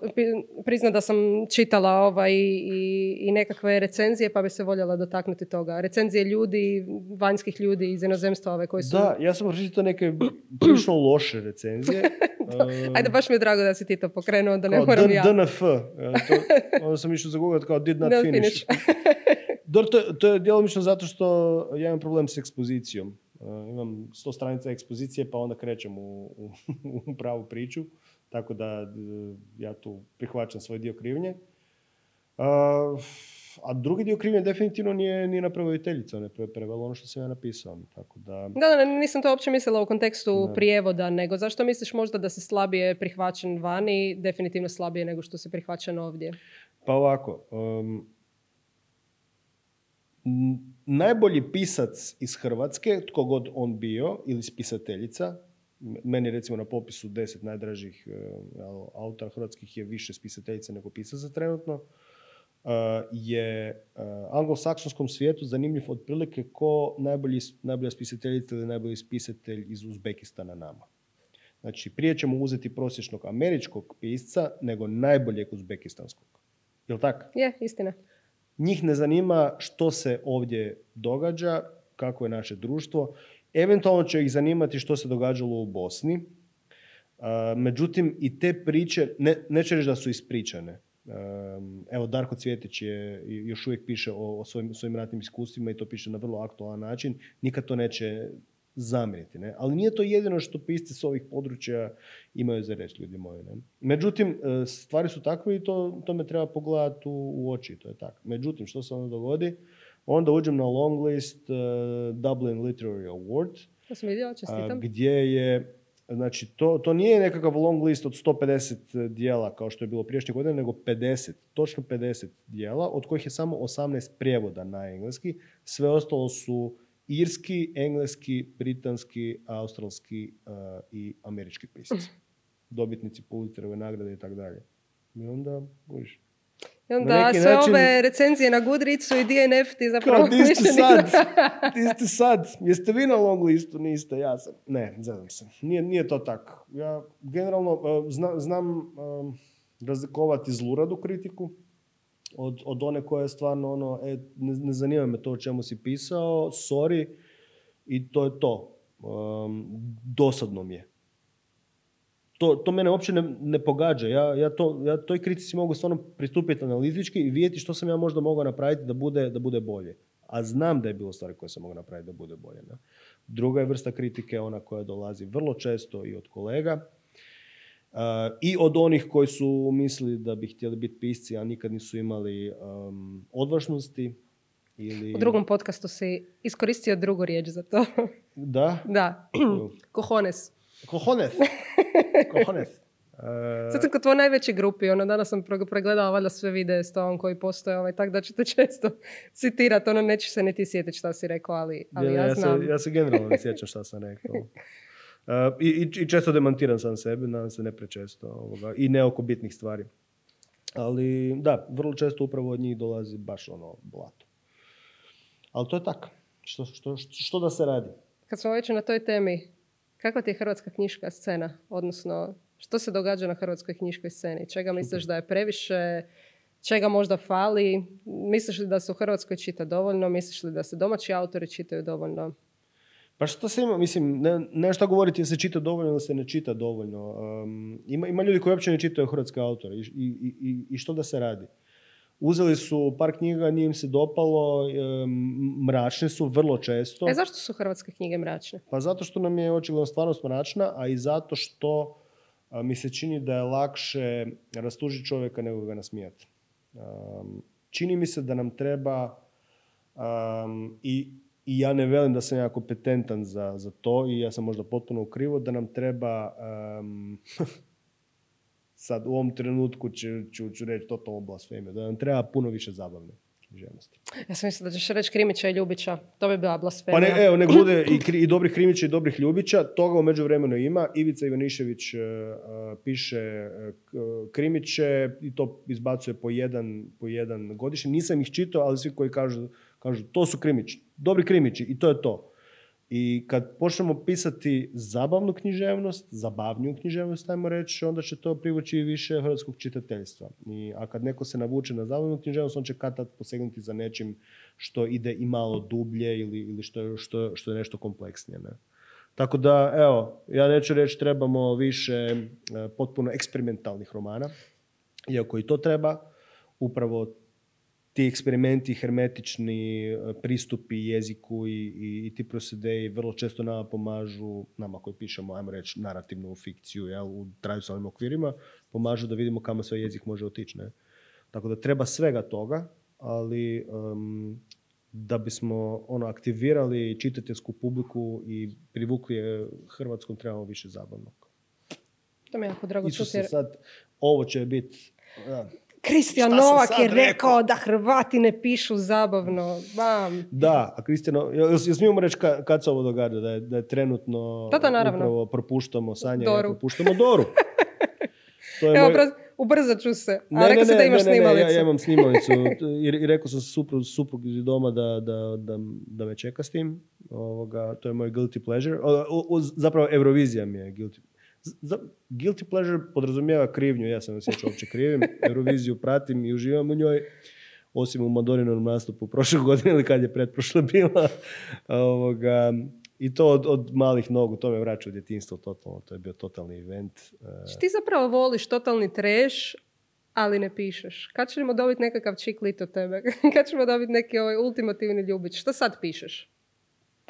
priznati da sam čitala ovaj i, i nekakve recenzije, pa bi se voljela dotaknuti toga. Recenzije ljudi, vanjskih ljudi iz inozemstva ove koji su... Da, ja sam pročitao neke prilično loše recenzije. Ajde, baš mi je drago da si ti to pokrenuo, da ne moram ja. DNF. Onda sam išao zagugati kao did not, finish. to, to je djelomično zato što ja imam problem s ekspozicijom. Uh, imam sto stranica ekspozicije pa onda krećem u, u, u pravu priču. Tako da uh, ja tu prihvaćam svoj dio krivnje. Uh, a drugi dio krivnje definitivno nije, nije na prevoditeljica, ona je prevela ono što sam ja napisao. Tako da... Da, da, nisam to uopće mislila u kontekstu prijevoda, nego zašto misliš možda da se slabije prihvaćen vani, definitivno slabije nego što se prihvaćen ovdje? Pa ovako, um, najbolji pisac iz Hrvatske, tko god on bio, ili spisateljica, meni recimo na popisu deset najdražih e, autora hrvatskih je više spisateljica nego pisaca trenutno, e, je e, anglosaksonskom svijetu zanimljiv otprilike ko najbolji, najbolja spisateljica ili najbolji spisatelj iz Uzbekistana nama. Znači, prije ćemo uzeti prosječnog američkog pisca nego najboljeg uzbekistanskog. Jel tako? Je, istina. Njih ne zanima što se ovdje događa, kako je naše društvo. Eventualno će ih zanimati što se događalo u Bosni. Međutim, i te priče, ne, neću reći da su ispričane. Evo, Darko Cvjetić je, još uvijek piše o, o svojim, svojim ratnim iskustvima i to piše na vrlo aktualan način. Nikad to neće zamjeriti. Ne? Ali nije to jedino što pisci s ovih područja imaju za reći, ljudi moji. Ne? Međutim, e, stvari su takve i to, to me treba pogledati u, u oči, to je tako. Međutim, što se onda dogodi? Onda uđem na long list uh, Dublin Literary Award. To sam vidio, čestitam. Gdje je Znači, to, to nije nekakav long list od 150 dijela kao što je bilo priješnje godine, nego 50, točno 50 dijela, od kojih je samo 18 prijevoda na engleski. Sve ostalo su irski, engleski, britanski, australski uh, i američki pisci. Dobitnici Pulitzerove nagrade i tako dalje. I onda, uviš, I onda sve način- ove recenzije na Goodreadsu i DNF ti zapravo Kao, di ste sad? Di ste sad? Jeste vi na long listu? Niste, ja sam. Ne, zezam se. Nije, nije to tako. Ja generalno uh, zna- znam um, razlikovati zluradu kritiku od, od one koja je stvarno ono, e, ne, ne zanima me to o čemu si pisao, sorry, i to je to. Um, dosadno mi je. To, to mene uopće ne, ne pogađa. Ja, ja, to, ja toj kritici mogu stvarno pristupiti analitički i vidjeti što sam ja možda mogao napraviti da bude, da bude bolje. A znam da je bilo stvari koje sam mogao napraviti da bude bolje. Ne? Druga je vrsta kritike, ona koja dolazi vrlo često i od kolega, i od onih koji su mislili da bi htjeli biti pisci, a nikad nisu imali um, odvažnosti. Ili... U drugom podcastu si iskoristio drugu riječ za to. Da. da. Cojones. Cojones. Cojones. Uh, Sad sam kod tvoj najveći grupi, ono, danas sam pregledala valjda sve videe s tobom koji postoje, ovaj, tako da ću te često citirati, ono, nećeš se niti sjetiti šta si rekao, ali, ali ja, ja, znam. Se, ja se generalno ne sjećam šta sam rekao. Uh, i, i, često demantiram sam sebe, nadam se ne prečesto. Ovoga, I ne oko bitnih stvari. Ali da, vrlo često upravo od njih dolazi baš ono blato. Ali to je tako. Što, što, što, što da se radi? Kad smo već na toj temi, kakva ti je hrvatska knjiška scena? Odnosno, što se događa na hrvatskoj knjiškoj sceni? Čega misliš da je previše? Čega možda fali? Misliš li da se u Hrvatskoj čita dovoljno? Misliš li da se domaći autori čitaju dovoljno? Pa što se ima, mislim, ne, ne šta govoriti da se čita dovoljno ili se ne čita dovoljno. Um, ima, ima ljudi koji uopće ne čitaju hrvatske autore i, i, i, i što da se radi? Uzeli su par knjiga, nije im se dopalo, um, mračne su vrlo često. E, zašto su hrvatske knjige mračne? Pa zato što nam je očigledno stvarnost mračna, a i zato što a, mi se čini da je lakše rastužiti čovjeka nego ga nasmijati. Um, čini mi se da nam treba um, i, i ja ne velim da sam ja kompetentan za, za to i ja sam možda potpuno u krivo, da nam treba um, sad u ovom trenutku ću, ću, ću reći totalno blasfemiju, da nam treba puno više zabavne književnosti. Ja sam mislila da ćeš reći Krimića i Ljubića. To bi bila blasfemija. Pa ne, evo, nek bude i, kri- i dobrih Krimića i dobrih Ljubića, toga u međuvremenu ima. Ivica Ivanišević e, piše k- Krimiće i to izbacuje po jedan, po jedan godišnji. Nisam ih čitao, ali svi koji kažu, kažu to su Krimići, dobri Krimići i to je to. I kad počnemo pisati zabavnu književnost, zabavniju književnost, ajmo reći, onda će to privući i više hrvatskog čitateljstva. I, a kad neko se navuče na zabavnu književnost, on će kad posegnuti za nečim što ide i malo dublje ili, ili što, što, što je nešto kompleksnije. Ne? Tako da, evo, ja neću reći trebamo više e, potpuno eksperimentalnih romana, iako i to treba, upravo ti eksperimenti, hermetični e, pristupi jeziku i, i, i ti prosedeji vrlo često nama pomažu, nama koji pišemo, ajmo reći, narativnu fikciju jel, u tradicionalnim okvirima, pomažu da vidimo kamo sve jezik može otići. Ne? Tako da treba svega toga, ali em, da bismo ono, aktivirali čitateljsku publiku i privukli je Hrvatskom trebamo više zabavnog. To mi je jako drago čuti. Isuse, sad ovo će biti... da. Kristijan Novak je rekao rekao? da Hrvati ne pišu zabavno. Bam. Da, a jel smijemo reći ka- kad se ovo događa, da je, da je trenutno Da, da, naravno. upravo propuštamo Sanja, Doru. ja propuštamo Doru. To je Evo, moj- brz- ubrzat ću se. A rekao si da imaš ne, ne, snimalicu. ja, ja imam snimalicu i, i rekao sam suprug, suprug iz doma da, da, da, da me čeka s tim. Ovoga, to je moj guilty pleasure. O, o, o, zapravo Eurovizija mi je guilty. Guilty pleasure podrazumijeva krivnju, ja sam osjećao uopće krivim. Euroviziju pratim i uživam u njoj. Osim u Madoninom nastupu prošle godine ili kad je pretprošle bila. Ovoga, I to od, od malih nogu, to me vraća u djetinstvo totalno. To je bio totalni event. E, Ti zapravo voliš totalni trash, ali ne pišeš. Kad ćemo dobiti nekakav čik lit od tebe? Kad ćemo dobiti neki ovaj ultimativni ljubić? Što sad pišeš?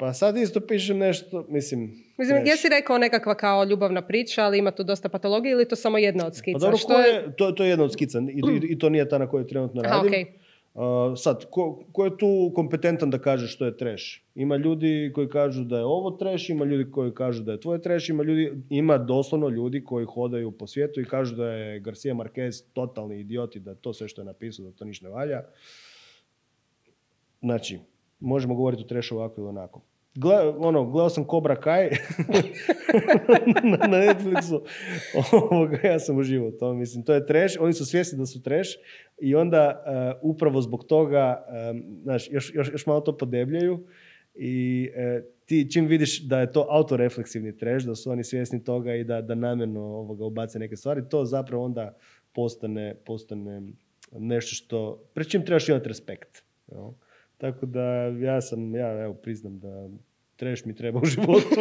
Pa sad isto pišem nešto, mislim... Mislim, gdje si rekao nekakva kao ljubavna priča, ali ima tu dosta patologije ili je to samo jedna od skica? Pa dobro, Što je, to, to je jedna od skica i, i, i to nije ta na kojoj trenutno Aha, radim. okej. Uh, sad, ko, ko je tu kompetentan da kaže što je trash? Ima ljudi koji kažu da je ovo trash, ima ljudi koji kažu da je tvoje trash, ima, ljudi, ima doslovno ljudi koji hodaju po svijetu i kažu da je Garcia Marquez totalni idiot i da to sve što je napisao, da to ništa ne valja. Znači, možemo govoriti o trashu ovako ili onako. Gle, ono, gledao sam Cobra Kai na, na Netflixu. Ovoga, ja sam uživao to. Mislim, to je trash. Oni su svjesni da su trash i onda uh, upravo zbog toga, um, znaš, još, još, još malo to podebljaju i uh, ti čim vidiš da je to autorefleksivni trash, da su oni svjesni toga i da, da namjerno ovoga ubace neke stvari, to zapravo onda postane, postane nešto što, pred čim trebaš imati respekt. Jel? Tako da ja sam, ja evo priznam da treš mi treba u životu.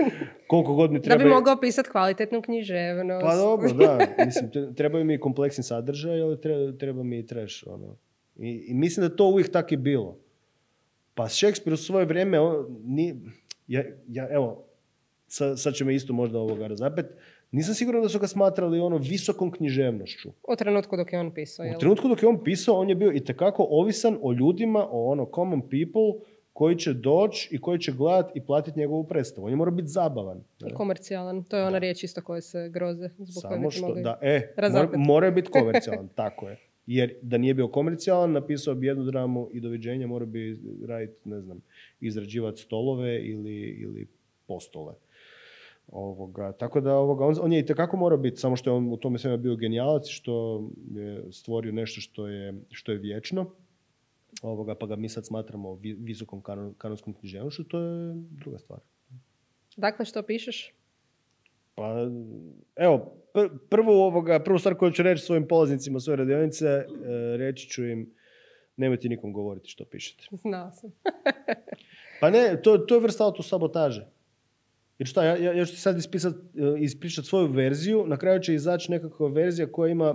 Koliko god mi treba. Da bi mogao pisati kvalitetnu književnost. Pa dobro, da. Mislim, trebaju mi kompleksni sadržaj, ali treba, treba mi i treš. Ono. I, I, mislim da to uvijek tako i bilo. Pa Shakespeare u svoje vrijeme, on, ni, ja, ja, evo, sad, sad će me isto možda ovoga razapet, nisam siguran da su ga smatrali ono visokom književnošću. U trenutku dok je on pisao, U trenutku dok je on pisao, on je bio i tekako ovisan o ljudima, o ono common people, koji će doći i koji će gledati i platiti njegovu predstavu. On je mora biti zabavan. I komercijalan. To je ona riječ isto koje se groze. Zbog Samo što, da, e, mora, mora biti komercijalan, tako je. Jer da nije bio komercijalan, napisao bi jednu dramu i doviđenja, mora bi raditi, ne znam, izrađivati stolove ili, ili postole. Ovoga, tako da ovoga, on, on je i tekako mora biti, samo što je on u tome svema bio genijalac, što je stvorio nešto što je, što je vječno, ovoga, pa ga mi sad smatramo visokom kanon, kanonskom književnošću, to je druga stvar. Dakle, što pišeš? Pa, evo, prvu, ovoga, prvu stvar koju ću reći svojim polaznicima svoje radionice, e, reći ću im, nemojte nikom govoriti što pišete. Znao sam. pa ne, to, to je vrsta autosabotaže. Jer šta, ja, ja ću ti sad ispisat, e, ispričati svoju verziju, na kraju će izaći nekakva verzija koja ima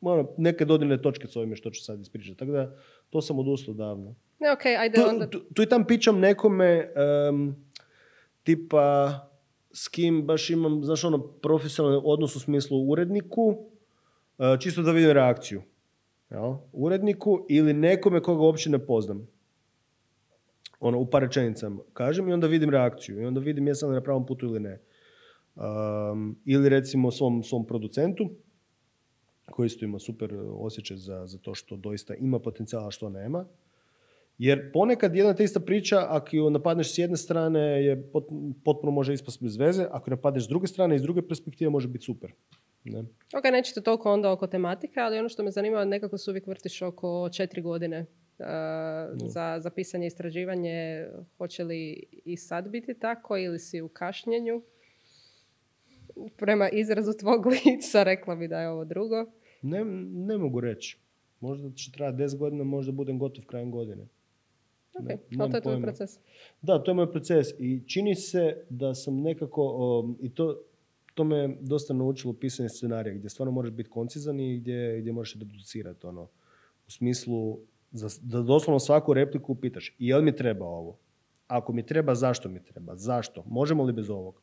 ono, neke dodirne točke s ovime što ću sad ispričati. Tako da, to sam odustao davno. Ne, okay, ajde tu, onda. Tu, tu, i tam pićam nekome um, tipa s kim baš imam, znaš ono, profesionalni odnos u smislu uredniku, uh, čisto da vidim reakciju. Jel? Uredniku ili nekome koga uopće ne poznam ono, u par rečenicama kažem i onda vidim reakciju i onda vidim jesam li na pravom putu ili ne. Um, ili recimo svom, svom producentu koji isto ima super osjećaj za, za to što doista ima potencijala, što nema. Jer ponekad jedna te ista priča, ako ju napadneš s jedne strane, je potpuno može ispast bez veze, ako ju napadneš s druge strane, iz druge perspektive može biti super. Ne? Ok, nećete toliko onda oko tematike, ali ono što me zanima, nekako se uvijek vrtiš oko četiri godine za, za pisanje istraživanje. Hoće li i sad biti tako ili si u kašnjenju? Prema izrazu tvog lica rekla bi da je ovo drugo. Ne, ne mogu reći. Možda će trajati 10 godina, možda budem gotov krajem godine. Ok, ne, ali to je tvoj proces. Da, to je moj proces. I čini se da sam nekako, i to, to me dosta naučilo pisanje scenarija, gdje stvarno moraš biti koncizan i gdje, gdje možeš reducirati. Ono, u smislu, da doslovno svaku repliku pitaš, jel mi treba ovo? Ako mi treba, zašto mi treba? Zašto? Možemo li bez ovog?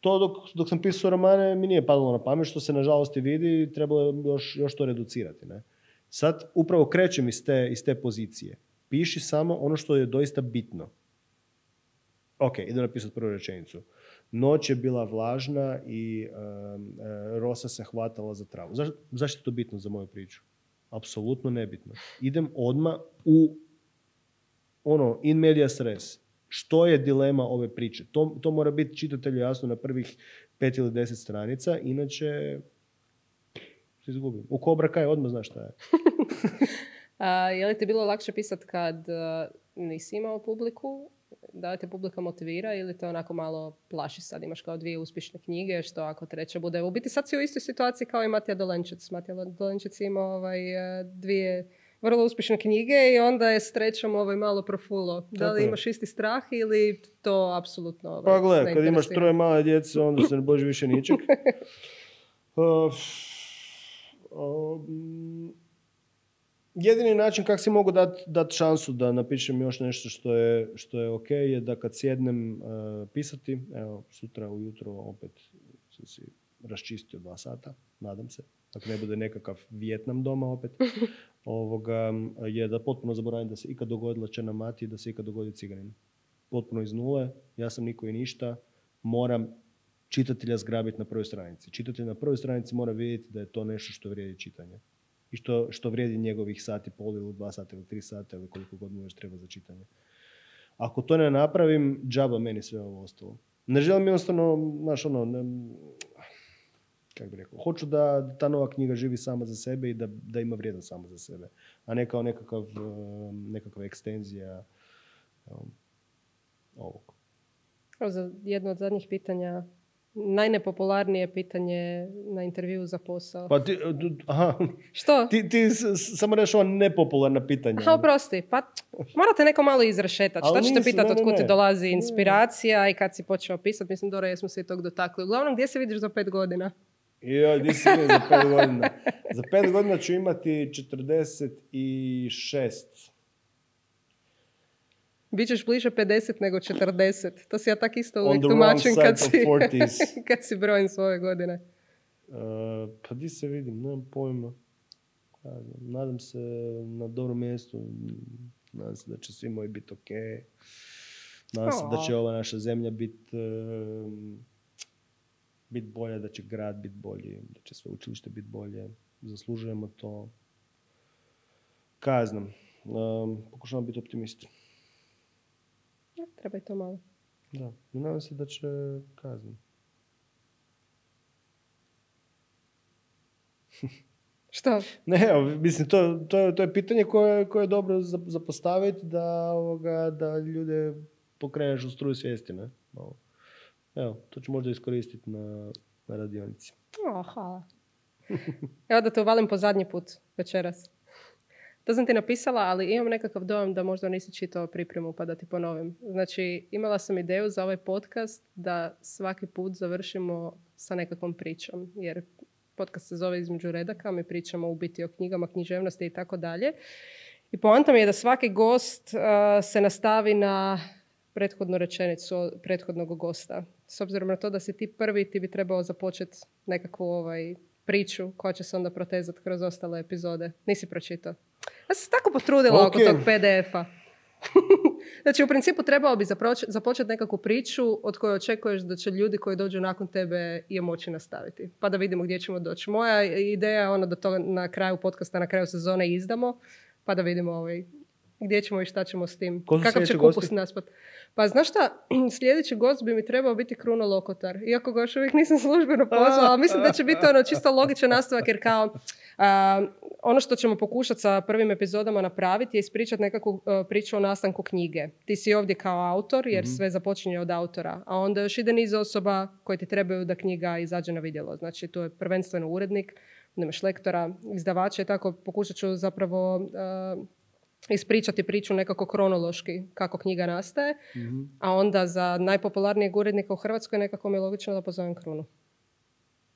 To dok, dok sam pisao romane mi nije padalo na pamet, što se nažalost i vidi trebalo je još, još to reducirati. Ne? Sad upravo krećem iz te, iz te pozicije. Piši samo ono što je doista bitno. Ok, idem napisati prvu rečenicu. Noć je bila vlažna i um, rosa se hvatala za travu. Zaš, zašto je to bitno za moju priču? Apsolutno nebitno. Idem odmah u ono, in media stres. Što je dilema ove priče? To, to mora biti čitatelju jasno na prvih pet ili deset stranica, inače se izgubim. U Cobra Kai odmah znaš šta je. A, je li ti bilo lakše pisati kad uh, nisi imao publiku da te publika motivira ili te onako malo plaši sad? Imaš kao dvije uspješne knjige, što ako treća bude... U biti sad si u istoj situaciji kao i Matija Dolenčec. Matija Dolenčec ima ovaj, e, dvije vrlo uspješne knjige i onda je s trećom ovaj malo profulo. Da li imaš isti strah ili to apsolutno ovaj, Pa gle, kad imaš troje male djece, onda se ne boži više ničeg. uh, um, jedini način kako si mogu dati dat šansu da napišem još nešto što je, što je ok je da kad sjednem uh, pisati, evo sutra ujutro opet sam si raščistio dva sata, nadam se. ako ne bude nekakav Vjetnam doma opet, ovoga, je da potpuno zaboravim da se ikad dogodila Černa Mati i da se ikad dogodi Ciganin. Potpuno iz nule, ja sam niko i ništa, moram čitatelja zgrabiti na prvoj stranici. Čitatelj na prvoj stranici mora vidjeti da je to nešto što vrijedi čitanje. I što, što vrijedi njegovih sati, pol ili dva sata ili tri sata ili koliko god mu još treba za čitanje. Ako to ne napravim, džaba meni sve ovo ostalo. Ne želim jednostavno, znaš ono, ne, kako bi rekao, hoću da ta nova knjiga živi sama za sebe i da, da ima vrijednost sama za sebe, a ne kao nekakav, um, nekakva ekstenzija um, ovog. Za jedno od zadnjih pitanja, najnepopularnije pitanje na intervju za posao. Pa ti, aha, Što? ti, ti samo reš ova nepopularna pitanja. Aha, oprosti, pa morate neko malo izrešetati. Šta ćete pitati od ti dolazi inspiracija i kad si počeo pisati? Mislim, Dora, jesmo se i tog dotakli. Uglavnom, gdje se vidiš za pet godina? Joj, di si vidio za pet godina? Za pet godina ću imati 46. Bićeš bliže 50 nego 40. To si ja tak isto uvijek tumačim kad si, 40s. kad si brojim svoje godine. Uh, pa di se vidim, nemam pojma. Nadam se na dobrom mjestu, nadam se da će svi moji biti ok. Nadam se da će ova naša zemlja biti bit bolja, da će grad biti bolji, da će sveučilište biti bolje. Zaslužujemo to. Kaj ja znam, um, pokušavam biti optimist. Treba i to malo. Da, i nadam se da će, znam, Što? Ne, mislim, to, to, je- to je pitanje koje, koje je dobro za, za postaviti da, ovoga, da ljude pokreneš u struju svijesti, ne? Malo. Evo, to ću možda iskoristiti na, na radionici. O, hvala. Evo da te uvalim po zadnji put večeras. To sam ti napisala, ali imam nekakav dojam da možda nisi čitao pripremu pa da ti ponovim. Znači, imala sam ideju za ovaj podcast da svaki put završimo sa nekakvom pričom. Jer podcast se zove Između redaka, mi pričamo u biti o knjigama, književnosti i tako dalje. I poanta mi je da svaki gost a, se nastavi na prethodnu rečenicu od prethodnog gosta. S obzirom na to da si ti prvi, ti bi trebao započeti nekakvu ovaj, priču koja će se onda protezati kroz ostale epizode. Nisi pročitao. Ja sam se tako potrudila oko Ok. tog PDF-a. znači, u principu trebao bi započeti nekakvu priču od koje očekuješ da će ljudi koji dođu nakon tebe je moći nastaviti. Pa da vidimo gdje ćemo doći. Moja ideja je ono da to na kraju podcasta, na kraju sezone izdamo, pa da vidimo ovaj, gdje ćemo i šta ćemo s tim. Ko Kakav će kupus gosti? naspat. Pa znaš šta, sljedeći gost bi mi trebao biti Kruno Lokotar. Iako ga još uvijek nisam službeno pozvala, ali mislim da će biti ono čisto logičan nastavak jer kao a, ono što ćemo pokušati sa prvim epizodama napraviti je ispričati nekakvu a, priču o nastanku knjige. Ti si ovdje kao autor jer sve započinje od autora, a onda još ide niz osoba koje ti trebaju da knjiga izađe na vidjelo. Znači tu je prvenstveno urednik, onda imaš lektora, izdavača i tako pokušat ću zapravo a, ispričati priču nekako kronološki kako knjiga nastaje, a onda za najpopularnijeg urednika u Hrvatskoj nekako mi je logično da pozovem Krunu.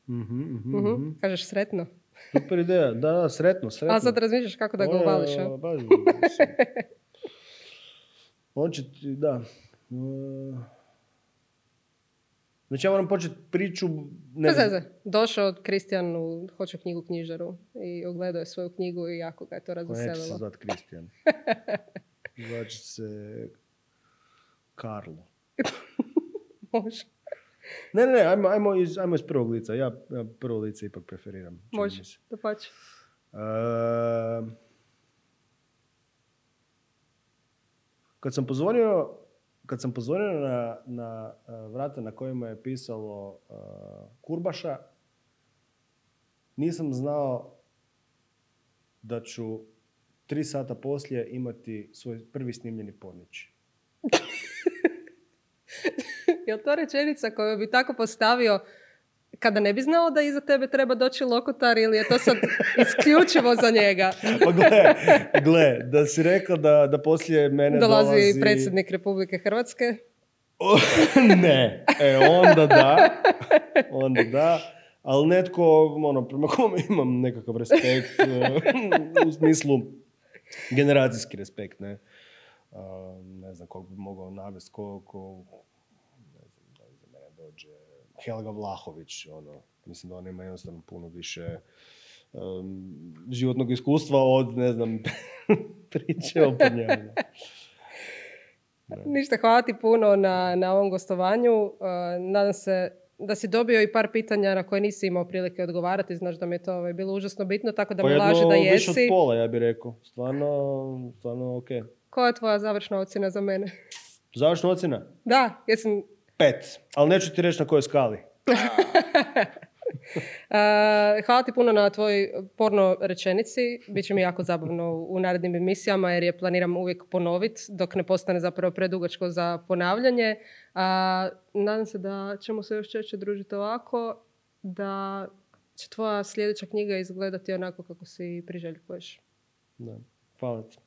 Mhm, mhm, Mhm. mhm. Kažeš sretno. Super ideja, da, da, sretno, sretno. A sad razmišljaš kako da ga uvališ, a? baš. On će ti, da. Uh, Znači ja moram početi priču... Ne Bez znam. Došao Kristijan u Hoću knjigu knjižaru i ogledao je svoju knjigu i jako ga je to Ko neće se razveselilo. zvat Kristijan. Zvat će se Karlo. Može. Ne, ne, ne, ajmo, ajmo, iz, ajmo iz prvog lica. Ja, ja prvo lice ipak preferiram. Može. Da pače. Ehm, kad sam pozvonio, kad sam pozvonio na, na eh, vrata na kojima je pisalo eh, Kurbaša, nisam znao da ću tri sata poslije imati svoj prvi snimljeni pornić. Je to rečenica koju bi tako postavio kada ne bi znao da iza tebe treba doći lokotar ili je to sad isključivo za njega? Pa gle, gle, da si rekao da, da poslije mene Dolazi, dolazi... predsjednik Republike Hrvatske. ne, e, onda da, onda da, ali netko, ono, prema kome imam nekakav respekt, e, u smislu generacijski respekt, ne. Ne znam kog bi mogao navesti, ko, ko, ne znam, da iza mene dođe Helga Vlahović, ono, mislim da ona ima jednostavno puno više um, životnog iskustva od, ne znam, priče o panjama. Ništa, hvala ti puno na, na ovom gostovanju. Uh, nadam se da si dobio i par pitanja na koje nisi imao prilike odgovarati. Znaš da mi je to ovaj, bilo užasno bitno, tako da Pa mi laže da više od jesi. pola, ja bih rekao. Stvarno, stvarno ok. Koja je tvoja završna ocjena za mene? Završna ocjena? Da, jesam... Pet. Ali neću ti reći na kojoj skali. Uh, hvala ti puno na tvojoj porno rečenici. Biće mi jako zabavno u narednim emisijama jer je planiram uvijek ponoviti dok ne postane zapravo predugačko za ponavljanje. A, nadam se da ćemo se još češće družiti ovako, da će tvoja sljedeća knjiga izgledati onako kako si priželjkuješ. Da. Hvala ti.